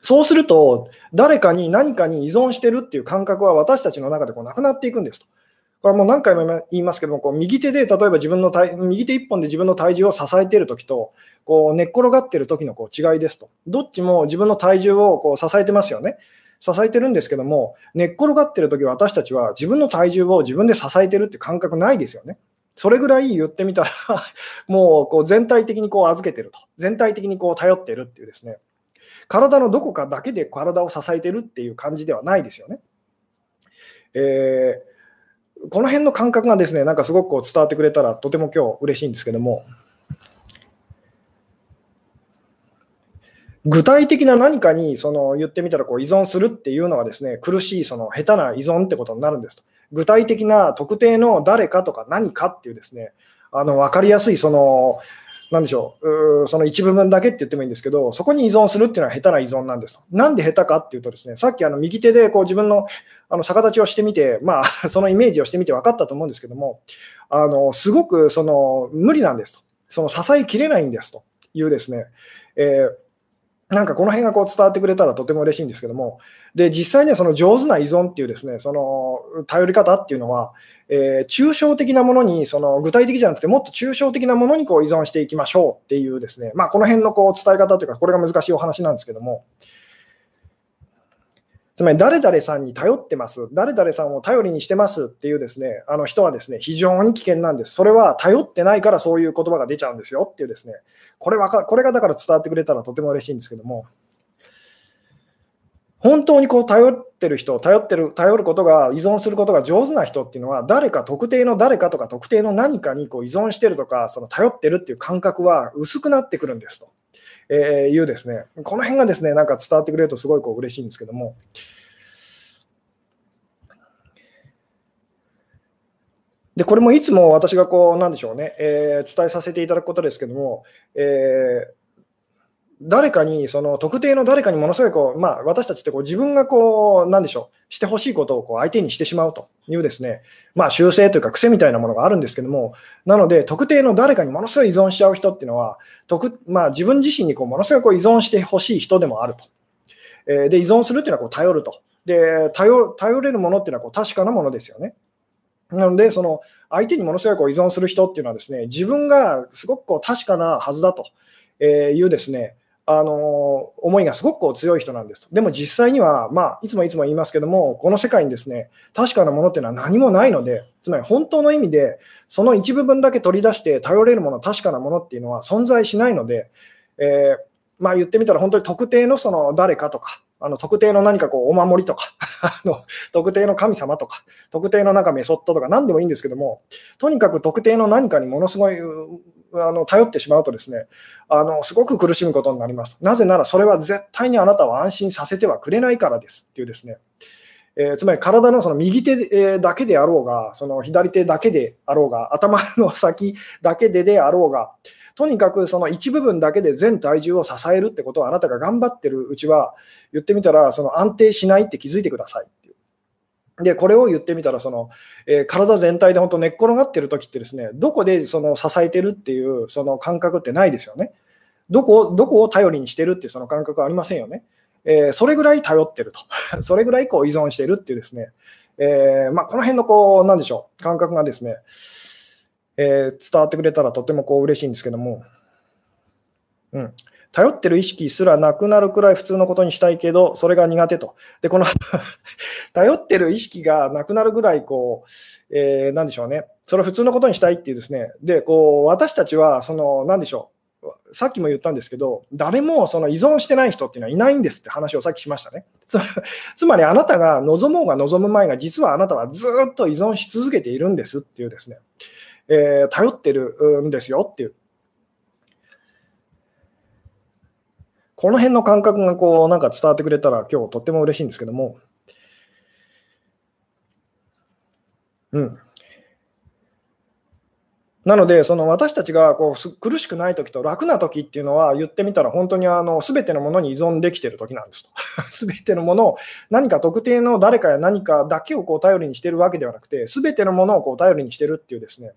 そうすると、誰かに何かに依存してるっていう感覚は私たちの中でこうなくなっていくんですと。これはもう何回も言いますけども、こう右手で例えば自分の体、右手1本で自分の体重を支えているときと、こう寝っ転がってるときのこう違いですと。どっちも自分の体重をこう支えてますよね。支えてるんですけども、寝っ転がってるとき私たちは自分の体重を自分で支えてるって感覚ないですよね。それぐらい言ってみたら もうこう全体的にこう預けてると。全体的にこう頼ってるっていうですね。体のどこかだけで体を支えてるっていう感じではないですよね。えーこの辺の感覚がですね、なんかすごくこう伝わってくれたらとても今日嬉しいんですけども、具体的な何かにその言ってみたらこう依存するっていうのはですね、苦しいその下手な依存ってことになるんですと。具体的な特定の誰かとか何かっていうですね、あの分かりやすいそのなんでしょうその一部分だけって言ってもいいんですけど、そこに依存するっていうのは下手な依存なんですと。なんで下手かっていうとですね、さっきあの右手でこう自分のあの逆立ちをしてみて、まあ、そのイメージをしてみて分かったと思うんですけども、あのすごくその無理なんですと。その支えきれないんですというですね、えーなんかこの辺がこう伝わってくれたらとても嬉しいんですけども、で実際にはその上手な依存っていうですねその頼り方っていうのは、えー、抽象的なものにその具体的じゃなくてもっと抽象的なものにこう依存していきましょうっていうですね、まあ、この辺のこう伝え方というかこれが難しいお話なんですけども、つまり誰々さんに頼ってます、誰々さんを頼りにしてますっていうですねあの人はですね非常に危険なんです。それは頼ってないからそういう言葉が出ちゃうんですよっていうですね、これはかこれがだから伝わってくれたらとても嬉しいんですけども、本当にこう頼ってる人、頼ってる、頼ることが、依存することが上手な人っていうのは、誰か特定の誰かとか特定の何かにこう依存してるとか、その頼ってるっていう感覚は薄くなってくるんですと。えー、いうですね、この辺がですね、なんか伝わってくれるとすごいこう嬉しいんですけども。で、これもいつも私がこう、なんでしょうね、えー、伝えさせていただくことですけども、えー誰かに、その特定の誰かにものすごいこう、まあ、私たちってこう自分がこう、なんでしょう、してほしいことをこう相手にしてしまうというですね、まあ、習性というか癖みたいなものがあるんですけども、なので、特定の誰かにものすごい依存しちゃう人っていうのは、特まあ、自分自身にこうものすごいこう依存してほしい人でもあると。えー、で、依存するっていうのはこう頼ると。で頼、頼れるものっていうのはこう確かなものですよね。なので、その相手にものすごいこう依存する人っていうのはですね、自分がすごくこう確かなはずだというですね、あの思いがすごくこう強い人なんですと。でも実際には、まあ、いつもいつも言いますけども、この世界にですね確かなものっていうのは何もないので、つまり本当の意味で、その一部分だけ取り出して頼れるもの、確かなものっていうのは存在しないので、えー、まあ、言ってみたら本当に特定のその誰かとか、あの特定の何かこうお守りとか あの、特定の神様とか、特定のなんかメソッドとか何でもいいんですけども、とにかく特定の何かにものすごいあの頼ってしまうとですねあの、すごく苦しむことになります。なぜならそれは絶対にあなたを安心させてはくれないからですっていうですね。えー、つまり体のその右手だけであろうが、その左手だけであろうが、頭の先だけでであろうが、とにかくその一部分だけで全体重を支えるってことをあなたが頑張ってるうちは、言ってみたらその安定しないって気づいてくださいで、これを言ってみたら、その、えー、体全体で本当寝っ転がってる時ってですね、どこでその支えてるっていうその感覚ってないですよね。どこをどこを頼りにしてるっていうその感覚はありませんよね。えー、それぐらい頼ってると。それぐらいこう依存してるっていうですね、えー、まあ、この辺のこう、なんでしょう、感覚がですね、え伝わってくれたらとてもこう嬉しいんですけども、うん。頼ってる意識すらなくなるくらい普通のことにしたいけど、それが苦手と。で、この 頼ってる意識がなくなるぐらい、こう、えー、なんでしょうね。それを普通のことにしたいっていうですね。で、こう、私たちは、その、なんでしょう。さっきも言ったんですけど、誰もその依存してない人っていうのはいないんですって話をさっきしましたね。つまりあなたが望もうが望む前が、実はあなたはずっと依存し続けているんですっていうですね、えー、頼ってるんですよっていう。この辺の感覚がこうなんか伝わってくれたら今日とっても嬉しいんですけども、うん。なので、その私たちがこう苦しくないときと楽なときっていうのは、言ってみたら本当にあの全てのものに依存できてるときなんですと。全てのものを何か特定の誰かや何かだけをこう頼りにしてるわけではなくて、全てのものをこう頼りにしてるっていうですね、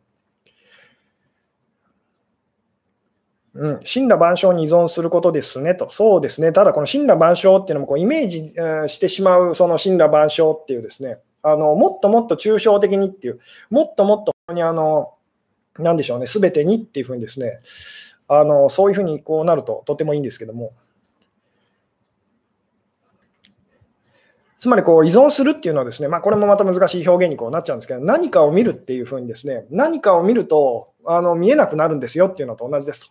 うん、神羅万象に依存することですねと、そうですね、ただこの神羅万象っていうのもこうイメージしてしまう、その神羅万象っていうですね、あのもっともっと抽象的にっていう、もっともっとにあのなんでしょうね、すべてにっていうふうにですね、あのそういうふうにこうなるととてもいいんですけども。つまりこう依存するっていうのはですね、まあ、これもまた難しい表現にこうなっちゃうんですけど、何かを見るっていうふうにですね、何かを見るとあの見えなくなるんですよっていうのと同じですと。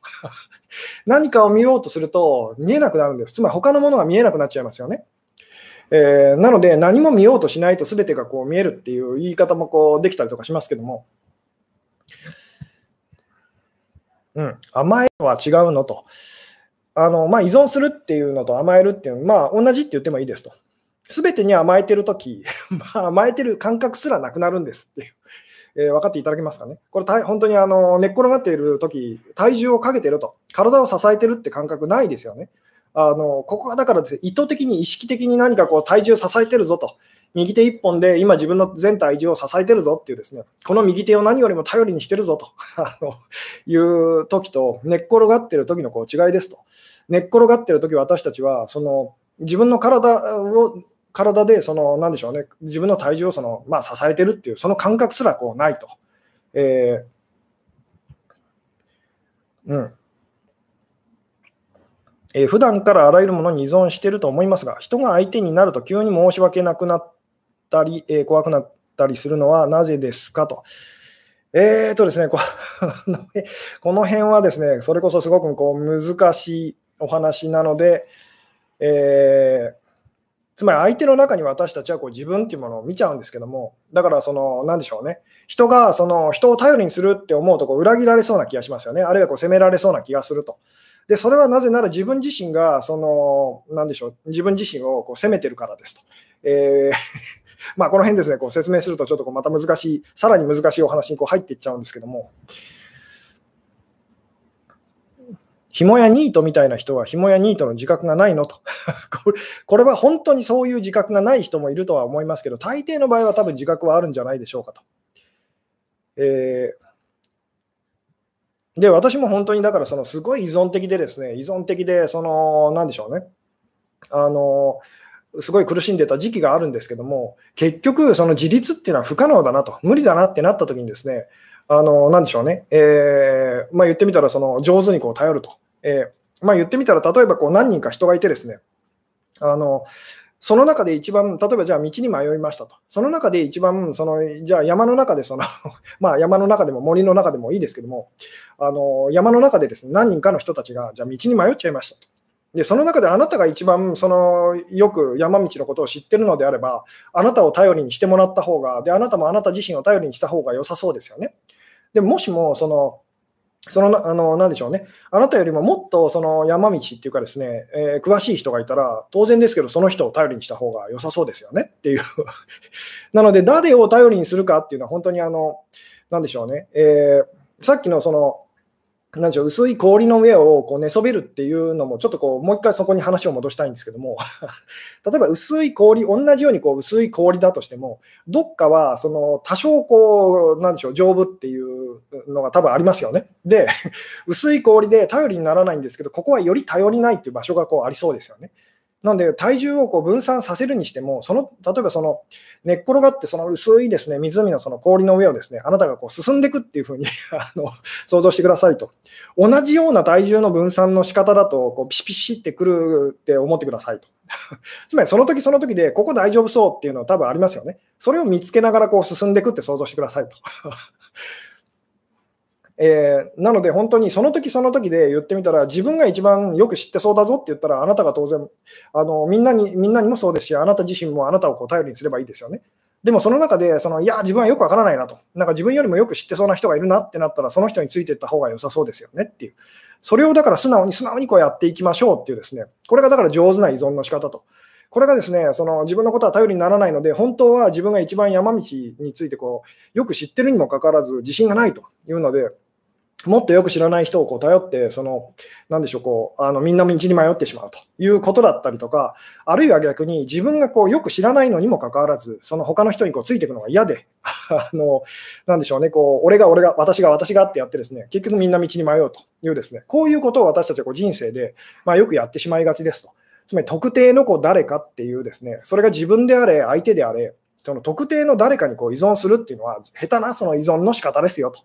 何かを見ようとすると見えなくなるんです。つまり他のものが見えなくなっちゃいますよね。えー、なので何も見ようとしないと全てがこう見えるっていう言い方もこうできたりとかしますけども、うん、甘えは違うのと。あのまあ、依存するっていうのと甘えるっていうのは、まあ、同じって言ってもいいですと。すべてに甘えてるとき、まあ、甘えてる感覚すらなくなるんですっていう。えー、分かっていただけますかね。これ、本当にあの寝っ転がっているとき、体重をかけてると、体を支えてるって感覚ないですよね。あのここはだからです、ね、意図的に意識的に何かこう体重を支えてるぞと、右手1本で今自分の全体重を支えてるぞっていうですね、この右手を何よりも頼りにしてるぞと あのいう時と、寝っ転がってる時のこう違いですと。寝っ転がってる時私たちは、その自分の体を体でその、なんでしょうね、自分の体重をその、まあ、支えてるっていう、その感覚すらこうないと。えーうんえー、普段からあらゆるものに依存していると思いますが、人が相手になると急に申し訳なくなったり、えー、怖くなったりするのはなぜですかと。えーとですね、この辺はですね、それこそすごくこう難しいお話なので、えー、つまり相手の中に私たちはこう自分っていうものを見ちゃうんですけども、だからその、なんでしょうね、人がその人を頼りにするって思うとこう裏切られそうな気がしますよね、あるいはこう責められそうな気がすると。で、それはなぜなら自分自身が、その、なんでしょう、自分自身をこう責めてるからですと。えー まあ、この辺ですね、こう説明するとちょっとこうまた難しい、さらに難しいお話にこう入っていっちゃうんですけども、紐やニートみたいな人は紐やニートの自覚がないの？と。これは本当にそういう自覚がない人もいるとは思いますけど、大抵の場合は多分自覚はあるんじゃないでしょうかと。えーで、私も本当にだからそのすごい依存的でですね、依存的で、その、なんでしょうね、あの、すごい苦しんでた時期があるんですけども、結局、その自立っていうのは不可能だなと、無理だなってなった時にですね、あの、なでしょうね、えー、まあ、言ってみたら、その上手にこう頼ると。えー、まあ、言ってみたら、例えばこう何人か人がいてですね、あの、その中で一番、例えばじゃあ道に迷いましたと。その中で一番、そのじゃあ山の中でその まあ山の中でも森の中でもいいですけども、あの山の中でですね、何人かの人たちが、じゃあ道に迷っちゃいましたと。で、その中であなたが一番そのよく山道のことを知ってるのであれば、あなたを頼りにしてもらった方が、で、あなたもあなた自身を頼りにした方が良さそうですよね。でもしも、その、その、あの、なんでしょうね。あなたよりももっとその山道っていうかですね、えー、詳しい人がいたら、当然ですけど、その人を頼りにした方が良さそうですよねっていう なので、誰を頼りにするかっていうのは、本当にあの、なんでしょうね。えー、さっきのその、なんでしょう薄い氷の上をこう寝そべるっていうのも、ちょっとこうもう一回そこに話を戻したいんですけども、例えば薄い氷、同じようにこう薄い氷だとしても、どっかはその多少こう、なんでしょう、丈夫っていうのが多分ありますよね。で、薄い氷で頼りにならないんですけど、ここはより頼りないっていう場所がこうありそうですよね。なので、体重をこう分散させるにしても、その例えばその寝っ転がって、その薄いですね湖のその氷の上をですねあなたがこう進んでいくっていうふうに あの想像してくださいと。同じような体重の分散の仕方だとこうピシピシってくるって思ってくださいと。つまりその時その時で、ここ大丈夫そうっていうのは多分ありますよね。それを見つけながらこう進んでいくって想像してくださいと。えー、なので本当にその時その時で言ってみたら自分が一番よく知ってそうだぞって言ったらあなたが当然あのみんなにみんなにもそうですしあなた自身もあなたをこう頼りにすればいいですよね。でもその中でそのいや自分はよくわからないなとなんか自分よりもよく知ってそうな人がいるなってなったらその人についていった方が良さそうですよねっていうそれをだから素直に素直にこうやっていきましょうっていうですねこれがだから上手な依存の仕方と。これがですね、その自分のことは頼りにならないので、本当は自分が一番山道についてこうよく知ってるにもかかわらず自信がないというので、もっとよく知らない人をこう頼って、その、なんでしょう、こう、あの、みんな道に迷ってしまうということだったりとか、あるいは逆に自分がこう、よく知らないのにもかかわらず、その他の人にこう、ついていくのが嫌で、あの、なんでしょうね、こう、俺が、俺が、私が、私がってやってですね、結局みんな道に迷うというですね、こういうことを私たちはこう人生で、まあ、よくやってしまいがちですと。つまり特定のこう誰かっていうですね、それが自分であれ、相手であれ、その特定の誰かにこう依存するっていうのは、下手なその依存の仕方ですよと。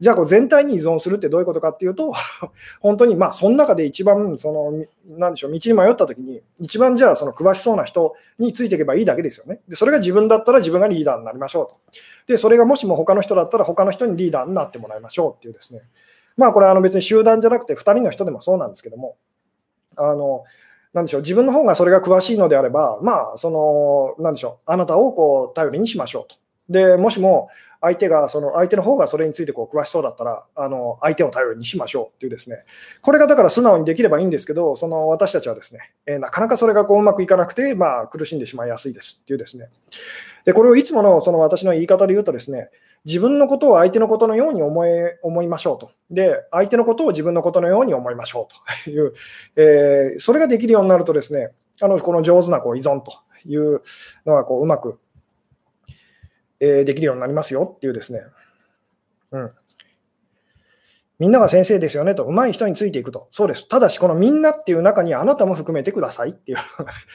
じゃあこう全体に依存するってどういうことかっていうと、本当にまあその中で一番その、なんでしょう、道に迷った時に、一番じゃあその詳しそうな人についていけばいいだけですよね。でそれが自分だったら自分がリーダーになりましょうと。で、それがもしも他の人だったら他の人にリーダーになってもらいましょうっていうですね。まあこれはあの別に集団じゃなくて2人の人でもそうなんですけども、あの、なんでしょう、自分の方がそれが詳しいのであれば、まあ、その、なんでしょう、あなたをこう頼りにしましょうと。で、もしも相手が、その相手の方がそれについてこう詳しそうだったら、あの相手を頼りにしましょうっていうですね、これがだから素直にできればいいんですけど、その私たちはですね、えー、なかなかそれがこううまくいかなくて、まあ、苦しんでしまいやすいですっていうですね。で、これをいつものその私の言い方で言うとですね、自分のことを相手のことのように思い思いましょうと。で、相手のことを自分のことのように思いましょうという、えー、それができるようになるとですね、あのこの上手なこう依存というのがこううまくえー、できるようになりますよっていうですね。うん。みんなが先生ですよねと、上手い人についていくと。そうです。ただし、このみんなっていう中にあなたも含めてくださいっていう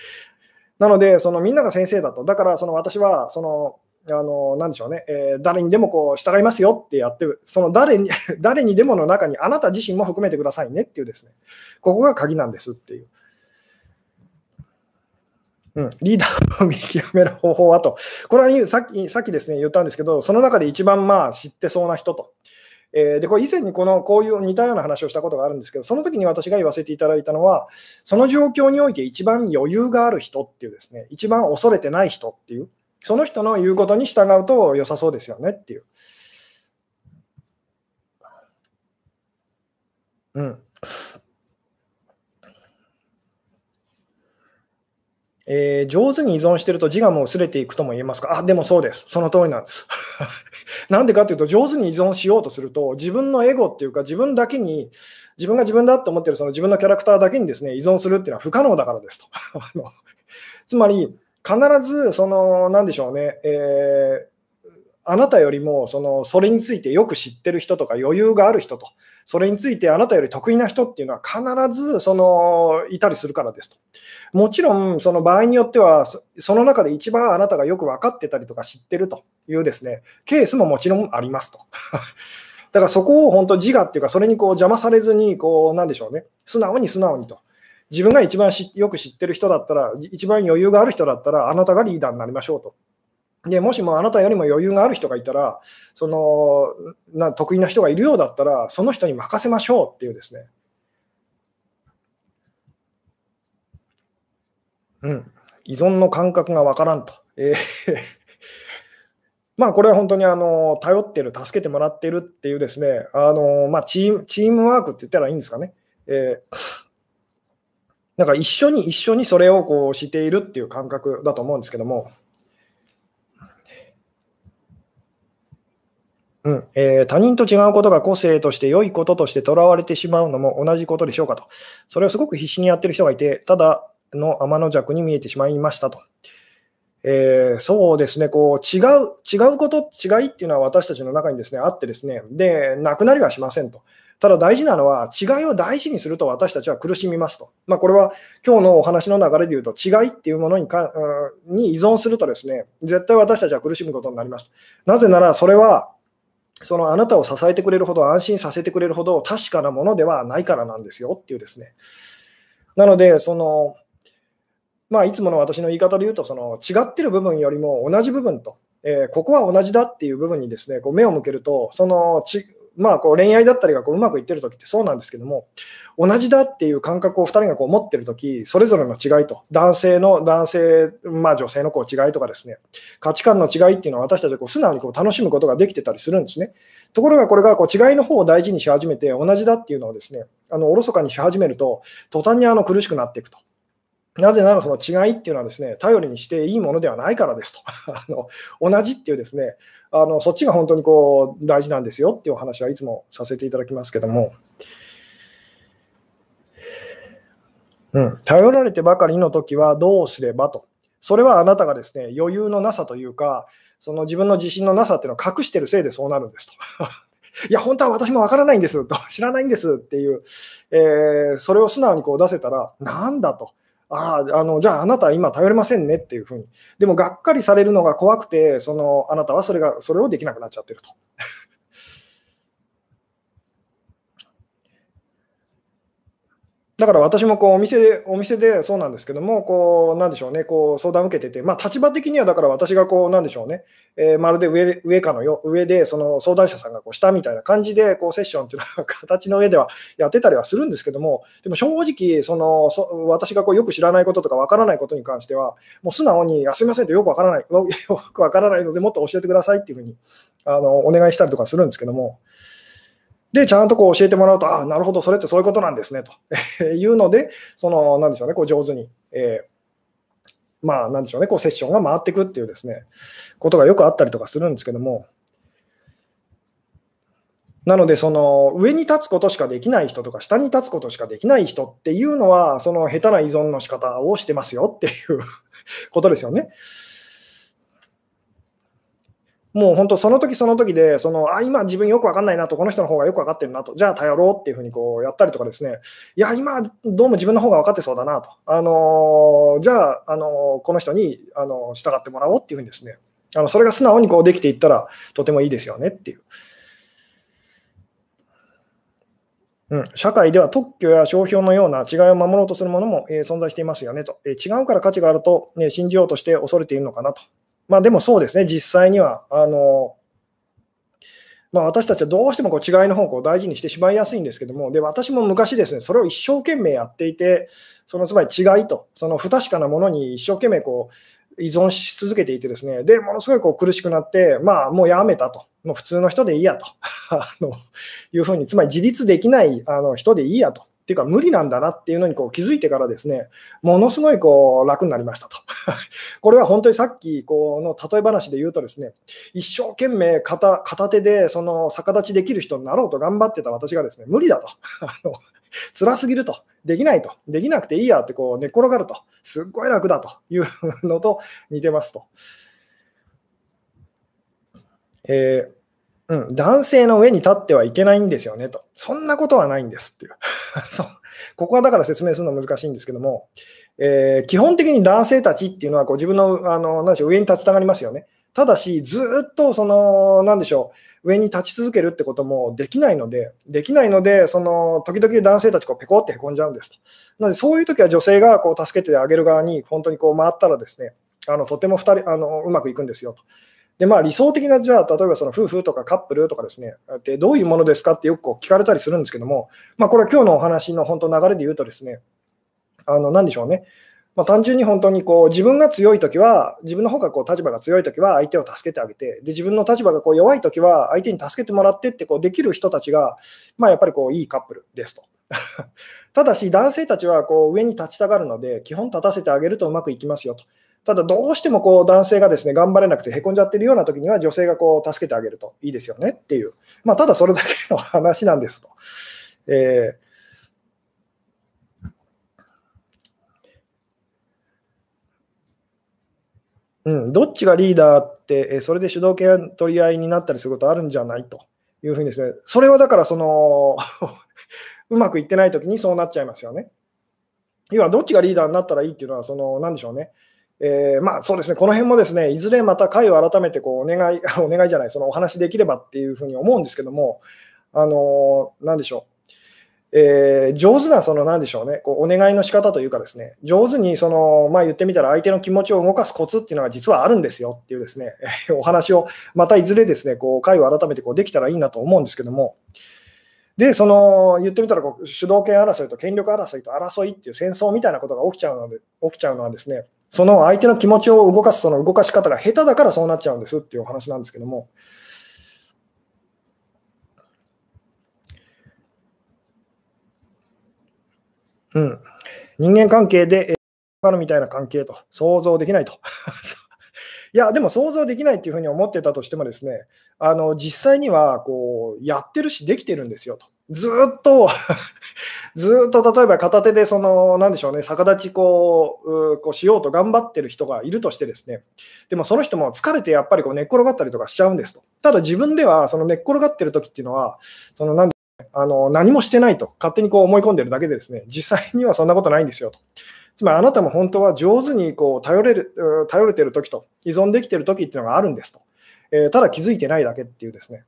なので、そのみんなが先生だと。だから、その私は、その、あの、なんでしょうね、えー、誰にでもこう従いますよってやって、その誰に、誰にでもの中にあなた自身も含めてくださいねっていうですね、ここが鍵なんですっていう。うん、リーダーを見極める方法はと、これはさっきさっきですね言ったんですけど、その中で一番まあ知ってそうな人と。えー、でこれ以前にこのこういう似たような話をしたことがあるんですけど、その時に私が言わせていただいたのは、その状況において一番余裕がある人っていうですね、一番恐れてない人っていう、その人の言うことに従うと良さそうですよねっていう。うん。えー、上手に依存してると自我も薄れていくとも言えますか？あ、でもそうです。その通りなんです。なんでかっていうと、上手に依存しようとすると、自分のエゴっていうか、自分だけに、自分が自分だと思ってるその自分のキャラクターだけにですね、依存するっていうのは不可能だからですと。つまり、必ず、その、なんでしょうね、えーあなたよりもそのそれについてよく知ってる人とか余裕がある人と、それについてあなたより得意な人っていうのは必ずそのいたりするからですと。もちろん、その場合によっては、その中で一番あなたがよく分かってたりとか知ってるというですね、ケースももちろんありますと。だからそこを本当自我っていうか、それにこう邪魔されずに、こう、なんでしょうね、素直に素直にと。自分が一番よく知ってる人だったら、一番余裕がある人だったら、あなたがリーダーになりましょうと。でもしもあなたよりも余裕がある人がいたら、そのな得意な人がいるようだったら、その人に任せましょうっていうですね。うん、依存の感覚がわからんと。えー まあこれは本当にあの頼ってる、助けてもらってるっていうですね、あのまあ、チームチームワークって言ったらいいんですかね。えーなんか一緒に一緒にそれをこうしているっていう感覚だと思うんですけども、うんえー、他人と違うことが個性として良いこととしてとらわれてしまうのも同じことでしょうかと。それをすごく必死にやってる人がいて、ただの天の弱に見えてしまいましたと。えー、そうですね、こう違う、違うこと、違いっていうのは私たちの中にですね、あってですね、で、なくなりはしませんと。ただ大事なのは、違いを大事にすると私たちは苦しみますと。まあ、これは今日のお話の流れで言うと、違いっていうものにかに依存するとですね、絶対私たちは苦しむことになります。なぜなら、それはそのあなたを支えてくれるほど、安心させてくれるほど確かなものではないからなんですよっていうですね。なので、その、まあ、いつもの私の言い方で言うと、その違ってる部分よりも同じ部分と、えー、ここは同じだっていう部分にですね、こう目を向けると、そのちまあ、こう恋愛だったりがこううまくいってる時ってそうなんですけども、同じだっていう感覚を2人がこう持ってる時それぞれの違いと、男性の男性、まあ、女性のこう違いとかですね、価値観の違いっていうのは私たちこう素直にこう楽しむことができてたりするんですね。ところがこれがこう違いの方を大事にし始めて、同じだっていうのをですね、あのおろそかにし始めると、途端にあの苦しくなっていくと。なぜならその違いっていうのはですね、頼りにしていいものではないからですと。あの同じっていうですね、あのそっちが本当にこう大事なんですよっていうお話はいつもさせていただきますけども、うん、頼られてばかりの時はどうすればと。それはあなたがですね、余裕のなさというか、その自分の自信のなさっていうのを隠してるせいでそうなるんですと。いや、本当は私もわからないんですと、知らないんですっていう、えー、それを素直にこう出せたら、なんだと。ああ、あの、じゃああなたは今頼れませんねっていうふうに。でも、がっかりされるのが怖くて、その、あなたはそれが、それをできなくなっちゃってると。だから私もこうお店でお店でそうなんですけども、こうなんでしょうね、こう相談を受けてて、まあ、立場的にはだから私がこうなんでしょうね、えー、まるで上上かのよ上でその相談者さんがこう下みたいな感じでこうセッションっていうのは形の上ではやってたりはするんですけども、でも正直そのそ、私がこうよく知らないこととかわからないことに関しては、もう素直に、あすみませんとよくわからない、よくわからないので、もっと教えてくださいっていうふうにあのお願いしたりとかするんですけども。で、ちゃんとこう教えてもらうと、あなるほど、それってそういうことなんですね、と いうので、その、なんでしょうね、こう上手に、えー、まあ、なんでしょうね、こうセッションが回っていくっていうですね、ことがよくあったりとかするんですけども、なので、その上に立つことしかできない人とか、下に立つことしかできない人っていうのは、その下手な依存の仕方をしてますよっていう ことですよね。もう本当その時その時で、そのあ今自分よく分かんないなと、この人の方がよく分かってるなと、じゃあ頼ろうっていうふうにこうやったりとかですね、いや、今どうも自分の方が分かってそうだなと、あのじゃあ、あのこの人にあの従ってもらおうっていうふうにですね、あのそれが素直にこうできていったらとてもいいですよねっていう。うん、社会では特許や商標のような違いを守ろうとするものも、え、存在していますよねと、え、違うから価値があると、ね、信じようとして恐れているのかなと。まあ、でもそうですね、実際には、あのまあ、私たちはどうしてもこう違いの方向を大事にしてしまいやすいんですけども、で私も昔ですね、それを一生懸命やっていて、そのつまり違いと、その不確かなものに一生懸命こう依存し続けていてですね、で、ものすごいこう苦しくなって、まあ、もうやめたと、もう普通の人でいいやと。あのいうふうに、つまり自立できないあの人でいいやと。っていうか無理なんだなっていうのにこう気づいてからですね、ものすごいこう楽になりましたと。これは本当にさっきこの例え話で言うとですね、一生懸命片片手でその逆立ちできる人になろうと頑張ってた私がですね、無理だと。あの辛すぎると。できないと。できなくていいやってこう寝っ転がると。すっごい楽だというのと似てますと。えーうん、男性の上に立ってはいけないんですよねと。そんなことはないんですっていう。そうここはだから説明するの難しいんですけども、えー、基本的に男性たちっていうのはこう自分のあのなんでしょう上に立ちたがりますよね。ただし、ずっとその、なんでしょう、上に立ち続けるってこともできないので、できないので、その時々男性たちこうペコってへこんじゃうんですと。なので、そういう時は女性がこう助けてあげる側に本当にこう回ったらですね、あのとても2人あのうまくいくんですよと。で、まあ、理想的な、じゃあ、例えばその夫婦とかカップルとかですね、でどういうものですかってよく聞かれたりするんですけども、まあ、これは今日のお話の本当流れで言うとですね、あの、なんでしょうね。まあ、単純に本当にこう自分が強いときは、自分の方がこう立場が強いときは相手を助けてあげて、で自分の立場がこう弱いときは相手に助けてもらってってこうできる人たちが、まあ、やっぱりこういいカップルですと。ただし、男性たちはこう上に立ちたがるので、基本立たせてあげるとうまくいきますよと。ただ、どうしてもこう男性がですね頑張れなくてへこんじゃってるような時には、女性がこう助けてあげるといいですよねっていう、まあ、ただそれだけの話なんですと。えーうん、どっちがリーダーって、えそれで主導権取り合いになったりすることあるんじゃないというふうにですね、それはだからその うまくいってないときにそうなっちゃいますよね。要はどっちがリーダーになったらいいっていうのは、その、なんでしょうね。えー、まあそうですね、この辺もですね、いずれまた会を改めてこうお願い、お願いじゃない、そのお話できればっていうふうに思うんですけども、あのー、なんでしょう。えー、上手な、その、なんでしょうね、こうお願いの仕方というかですね、上手に、その、まあ言ってみたら相手の気持ちを動かすコツっていうのが実はあるんですよっていうですね、お話を、またいずれですね、こう、会を改めてこうできたらいいなと思うんですけども、で、その言ってみたらこう主導権争いと権力争いと争いっていう戦争みたいなことが起きちゃうので起きちゃうのはですね、その相手の気持ちを動かすその動かし方が下手だからそうなっちゃうんですっていうお話なんですけども。うん、人間関係で今のみたいな関係と、想像できないと。いや、でも想像できないっていうふうに思ってたとしてもですね、あの実際にはこうやってるし、できてるんですよと。ずっと ずっと例えば片手でその、なんでしょうね、逆立ちこうこうしようと頑張ってる人がいるとしてですね、でもその人も疲れてやっぱりこう寝っ転がったりとかしちゃうんですと。ただ自分ではその寝っ転がってる時っていうのは、そのなんあの何もしてないと勝手にこう思い込んでるだけでですね、実際にはそんなことないんですよと。つまりあなたも本当は上手にこう頼れる頼れてる時と依存できてる時っていうのがあるんですと。えー、ただ気づいてないだけっていうですね。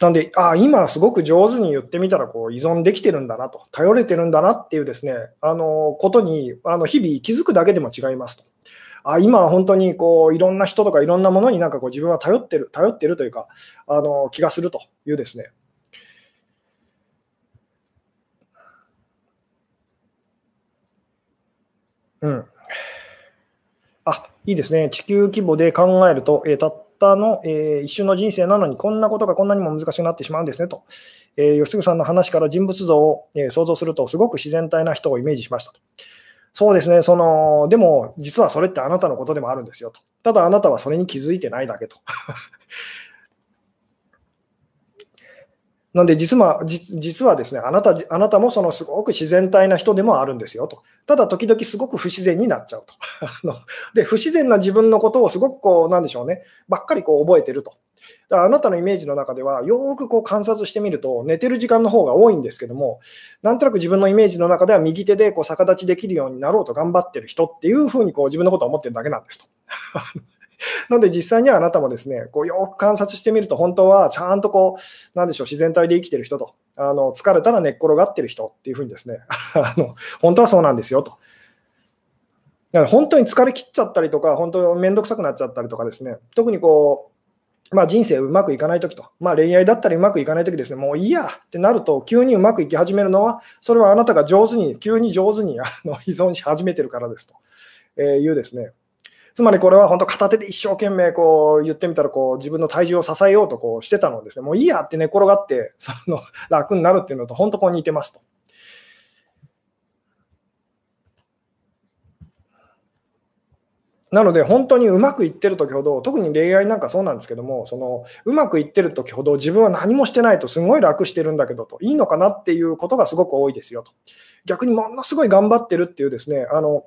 なんで、あ今すごく上手に言ってみたらこう依存できてるんだなと、頼れてるんだなっていうですね、あのことにあの日々気づくだけでも違いますと。あ今は本当にこういろんな人とかいろんなものになんかこう自分は頼ってる、頼ってるというか、あの気がするというですね。うん。あいいですね。地球規模で考えると、えー、たったの、えー、一瞬の人生なのに、こんなことがこんなにも難しくなってしまうんですねと。えー、吉嗣さんの話から人物像を、えー、想像すると、すごく自然体な人をイメージしましたと。そうですね、そのでも実はそれってあなたのことでもあるんですよと。ただあなたはそれに気づいてないだけと。なんで実は実はですねあなた、あなたもそのすごく自然体な人でもあるんですよと。ただ時々すごく不自然になっちゃうと。で不自然な自分のことをすごくこうなんでしょうね、ばっかりこう覚えてると。だからあなたのイメージの中では、よくこう観察してみると、寝てる時間の方が多いんですけども、なんとなく自分のイメージの中では右手でこう逆立ちできるようになろうと頑張ってる人っていうふうにこう自分のことを思ってるだけなんですと。なので実際にはあなたもですね、こうよく観察してみると、本当はちゃんとこう、なんでしょう、自然体で生きてる人と、あの疲れたら寝っ転がってる人っていうふうにですね、あの本当はそうなんですよと。だから本当に疲れ切っちゃったりとか、本当に面倒くさくなっちゃったりとかですね、特にこう、まあ、人生うまくいかないときと、まあ、恋愛だったりうまくいかないときですね、もういいやってなると、急にうまくいき始めるのは、それはあなたが上手に、急に上手にあの依存し始めてるからですとえいうですね、つまりこれは本当片手で一生懸命こう言ってみたらこう自分の体重を支えようとこうしてたのですね、もういいやって寝転がってその楽になるっていうのと本当こう似てますと。なので、本当にうまくいってる時ほど、特に恋愛なんかそうなんですけども、そのうまくいってる時ほど、自分は何もしてないと、すごい楽してるんだけどと、いいのかなっていうことがすごく多いですよと。逆にものすごい頑張ってるっていうですね、あの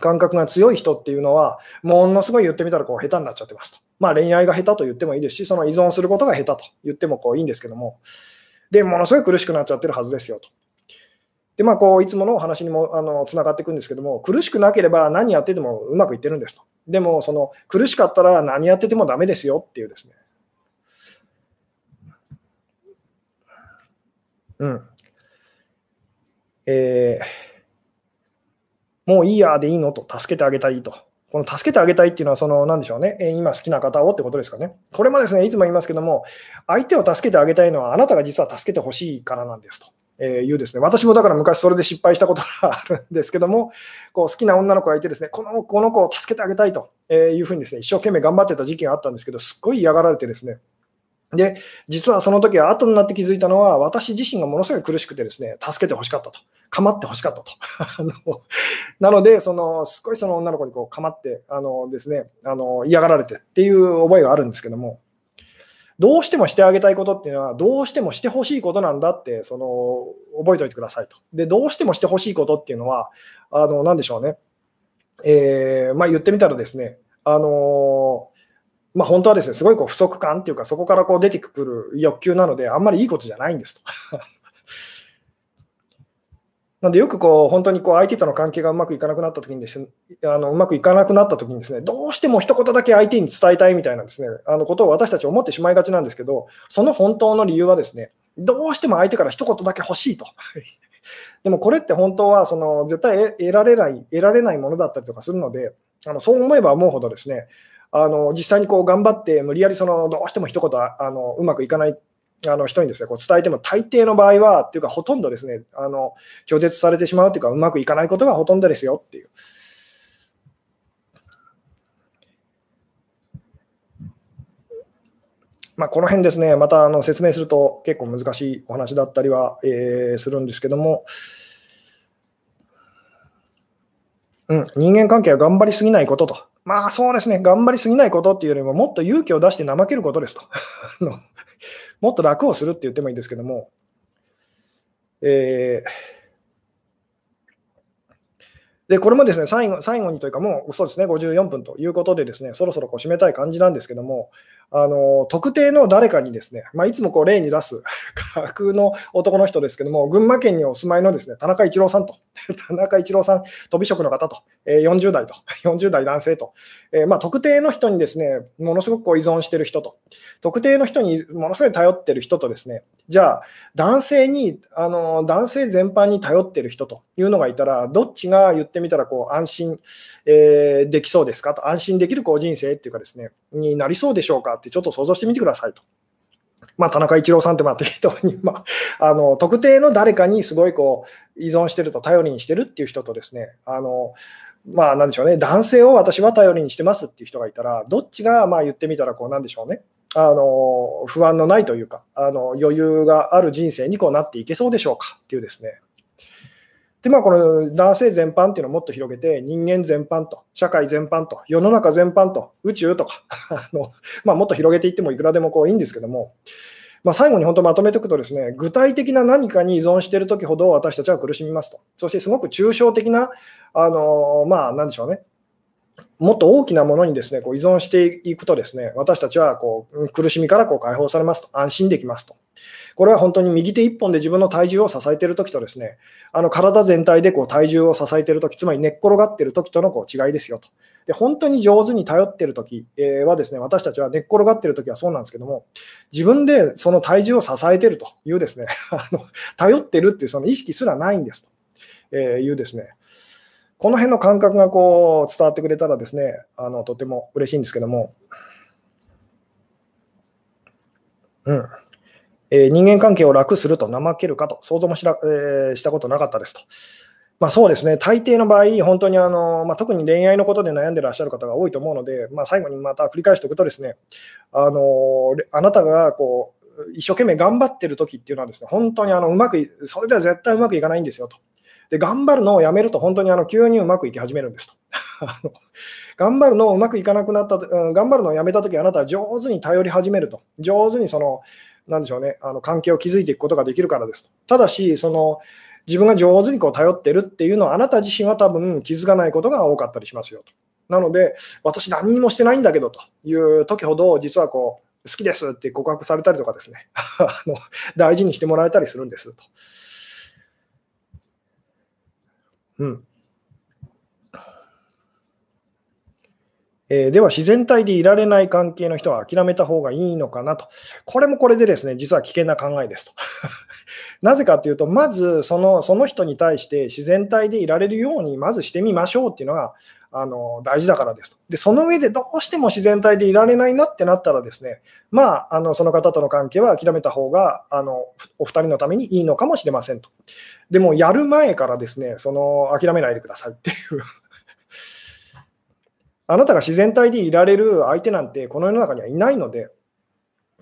感覚が強い人っていうのは、ものすごい言ってみたらこう下手になっちゃってますと。まあ、恋愛が下手と言ってもいいですし、その依存することが下手と言ってもこういいんですけども、で、ものすごい苦しくなっちゃってるはずですよと。で、まあ、こういつものお話にもあのつながっていくんですけども、苦しくなければ何やっててもうまくいってるんですと。でも、その苦しかったら何やっててもダメですよっていうですね。うん。えーもういいやでいいのと、助けてあげたいと。この助けてあげたいっていうのは、その、なんでしょうね、今好きな方をってことですかね。これもですね、いつも言いますけども、相手を助けてあげたいのは、あなたが実は助けてほしいからなんですと。えーいうですね、私もだから昔それで失敗したことがあるんですけども、こう好きな女の子がいてですね、このこの子を助けてあげたいというふうにですね、一生懸命頑張ってた時期があったんですけど、すっごい嫌がられてですね、で、実はその時は後になって気づいたのは、私自身がものすごい苦しくてですね、助けてほしかったと。構ってほしかったと。なので、その、すごいその女の子にこう構って、あのですね、あの嫌がられてっていう覚えがあるんですけども、どうしてもしてあげたいことっていうのは、どうしてもしてほしいことなんだって、その、覚えておいてくださいと。で、どうしてもしてほしいことっていうのは、あの、なんでしょうね。えー、まあ言ってみたらですね、あのまあ、本当はですね、すごいこう不足感っていうか、そこからこう出てくる欲求なので、あんまりいいことじゃないんですと。なんでよくこう本当にこう相手との関係がうまくいかなくなった時にですね、あのうまくいかなくなった時にですね、どうしても一言だけ相手に伝えたいみたいなですね、あのことを私たち思ってしまいがちなんですけど、その本当の理由はですね、どうしても相手から一言だけ欲しいと。でもこれって本当はその絶対得られない得られないものだったりとかするので、あのそう思えば思うほどですね、あの実際にこう頑張って無理やりそのどうしても一言あのうまくいかないあの人にですねこう伝えても大抵の場合はっていうかほとんどですねあの拒絶されてしまうというかうまくいかないことがほとんどですよっていう。まあ、この辺ですね、またあの説明すると結構難しいお話だったりは、えー、するんですけども、うん、人間関係は頑張りすぎないことと。まあそうですね、頑張りすぎないことっていうよりも、もっと勇気を出して怠けることですと。もっと楽をするって言ってもいいんですけども、えーで、これもですね、最後最後にというか、もうそうですね、54分ということで、ですねそろそろこう締めたい感じなんですけども、あの特定の誰かにですね、まあ、いつもこう例に出す 架空の男の人ですけども、群馬県にお住まいのですね田中一郎さんと、田中一郎さん、飛び職の方と、えー、40代と、40代男性と、えー、まあ、特定の人にですねものすごくこう依存してる人と、特定の人にものすごい頼ってる人とですね、じゃあ、男性に、あの男性全般に頼ってる人というのがいたら、どっちが言ってみたらこう安心、えー、できそうですかと、安心できるこう人生っていうかですね、になりそうでしょうかってちょっと想像してみてくださいと。まあ、田中一郎さんってまあ適当に、まあ、あの特定の誰かにすごいこう依存してると頼りにしてるっていう人とですねあのまあなんでしょうね男性を私は頼りにしてますっていう人がいたらどっちがまあ言ってみたらこうなんでしょうねあの不安のないというかあの余裕がある人生にこうなっていけそうでしょうかっていうですねで、まあ、この男性全般っていうのをもっと広げて、人間全般と、社会全般と、世の中全般と、宇宙とか あの、まあ、もっと広げていってもいくらでもこういいんですけども、まあ、最後に本当まとめておくとですね、具体的な何かに依存しているときほど私たちは苦しみますと。そしてすごく抽象的な、あのまあ、なんでしょうね、もっと大きなものにですねこう依存していくとですね私たちはこう苦しみからこう解放されますと安心できますと。これは本当に右手1本で自分の体重を支えているときとですねあの体全体でこう体重を支えているときつまり寝っ転がっているときとのこう違いですよと。で本当に上手に頼っているときはですね私たちは寝っ転がっているときはそうなんですけども自分でその体重を支えているというですね あの頼っているっていうその意識すらないんですというですねこの辺の感覚がこう伝わってくれたらですね、あのとても嬉しいんですけども、うんえー、人間関係を楽すると怠けるかと想像もしら、えー、したことなかったですと。まあ、そうですね、大抵の場合、本当にあの、まあ、特に恋愛のことで悩んでらっしゃる方が多いと思うので、まあ、最後にまた繰り返しておくとですね、あのあなたがこう一生懸命頑張ってる時っていうのはですね、本当にあのうまく、それでは絶対うまくいかないんですよと。で、頑張るのをやめると本当にあの急にうまくいき始めるんですと。頑張るのをうまくいかなくなった、うん、頑張るのをやめたとき、あなたは上手に頼り始めると。上手にその、なんでしょうね、あの関係を築いていくことができるからですと。ただし、その、自分が上手にこう頼ってるっていうのは、あなた自身は多分気づかないことが多かったりしますよと。なので、私何にもしてないんだけどという時ほど、実はこう、好きですって告白されたりとかですね、あの大事にしてもらえたりするんですと。うえー、では、自然体でいられない関係の人は諦めた方がいいのかなと。これもこれでですね、実は危険な考えですと。なぜかというと、まずそのその人に対して自然体でいられるように、まずしてみましょうっていうのがあの大事だからですと。で、その上でどうしても自然体でいられないなってなったらですね、まあ、あのその方との関係は諦めた方があのお二人のためにいいのかもしれませんと。でも、やる前からですね、その諦めないでくださいっていうあなたが自然体でいられる相手なんてこの世の中にはいないので、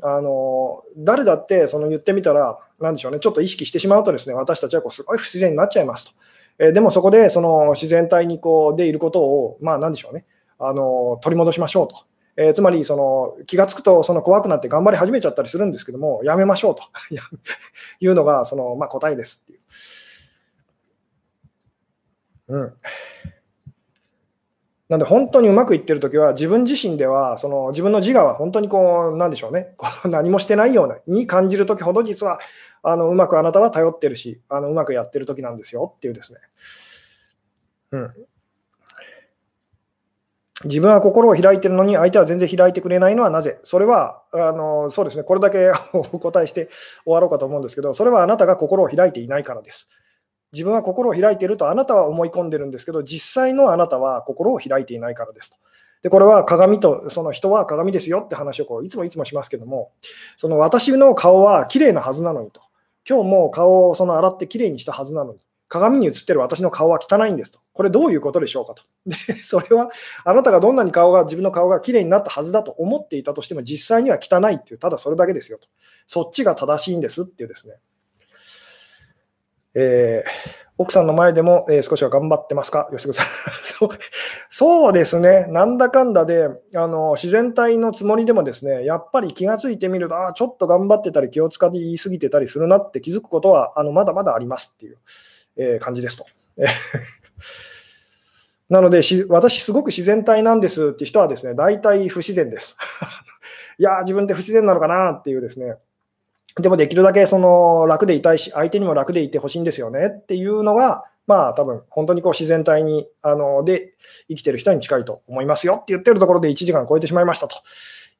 あの誰だってその言ってみたら、なでしょうね、ちょっと意識してしまうとですね、私たちはこうすごい不自然になっちゃいますと。えでもそこでその自然体にこうでいることを、まあ、なんでしょうね、あの取り戻しましょうと。えー、つまりその気がつくとその怖くなって頑張り始めちゃったりするんですけども、やめましょうと いうのがその、まあ、答えですっていう。うん。なんで本当にうまくいってるときは、自分自身では、その自分の自我は本当にこう、なんでしょうね、こう 何もしてないようなに感じるときほど、実はあのうまくあなたは頼ってるし、あのうまくやってるときなんですよっていうですね。うん。自分は心を開いてるのに、相手は全然開いてくれないのはなぜ？それは、あのそうですね、これだけ お答えして終わろうかと思うんですけど、それはあなたが心を開いていないからです。自分は心を開いているとあなたは思い込んでるんですけど、実際のあなたは心を開いていないからですと。で、これは鏡と、その人は鏡ですよって話をこういつもいつもしますけども、その私の顔は綺麗なはずなのにと。今日も顔をその洗って綺麗にしたはずなのに、鏡に映ってる私の顔は汚いんですと。これどういうことでしょうかと。で、それはあなたがどんなに顔が、自分の顔が綺麗になったはずだと思っていたとしても、実際には汚いっていう、ただそれだけですよと。そっちが正しいんですっていうですね。えー奥さんの前でも、えー、少しは頑張ってますか？吉子さん そう。そうですね。なんだかんだで、あの、自然体のつもりでもですね、やっぱり気がついてみると、ああちょっと頑張ってたり気を使って言い過ぎてたりするなって気づくことは、あの、まだまだありますっていう、えー、感じですと。なので私、すごく自然体なんですって人はですね、大体不自然です。いや自分って不自然なのかなっていうですね、でもできるだけその楽でいたいし、相手にも楽でいてほしいんですよね。っていうのが、まあ多分本当にこう自然体にあので生きてる人に近いと思いますよ。って言ってるところで1時間超えてしまいました。と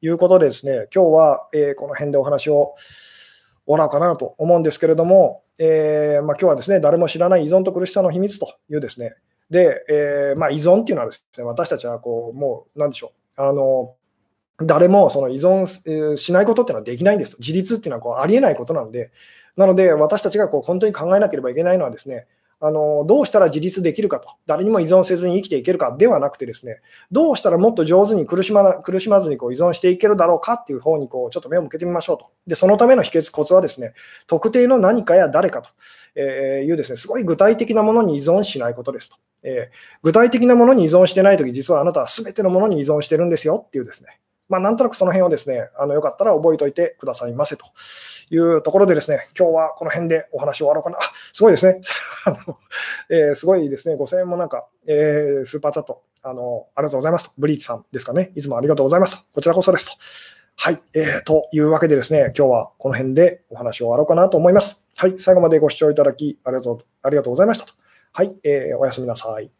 いうことでですね、今日は、えこの辺でお話を終わろうかなと思うんですけれども、えー、まあ、今日はですね、誰も知らない依存と苦しさの秘密というですね、で、えー、まあ、依存っていうのはですね、私たちはこう、もう、なんでしょう、あの、誰もその依存しないことっていうのはできないんです。自立っていうのはこうありえないことなので、なので私たちがこう本当に考えなければいけないのはですね、あのどうしたら自立できるかと、誰にも依存せずに生きていけるかではなくてですね、どうしたらもっと上手に苦しま苦しまずにこう依存していけるだろうかっていう方にこうちょっと目を向けてみましょうと。で、そのための秘訣、コツはですね、特定の何かや誰かというですね、すごい具体的なものに依存しないことですと。えー、具体的なものに依存してないとき、実はあなたは全てのものに依存してるんですよっていうですね、まあ、なんとなくその辺をですね、あのよかったら覚えておいてくださいませというところでですね、今日はこの辺でお話を終わろうかな。あ、すごいですね。あのえー、すごいですね。5000円もなんか、えー、スーパーチャット、あの、ありがとうございますと。ブリーチさんですかね。いつもありがとうございますと。こちらこそですと。はい。えー、というわけでですね、今日はこの辺でお話を終わろうかなと思います。はい。最後までご視聴いただきありがとうありがとうございましたと。はい。えー、おやすみなさい。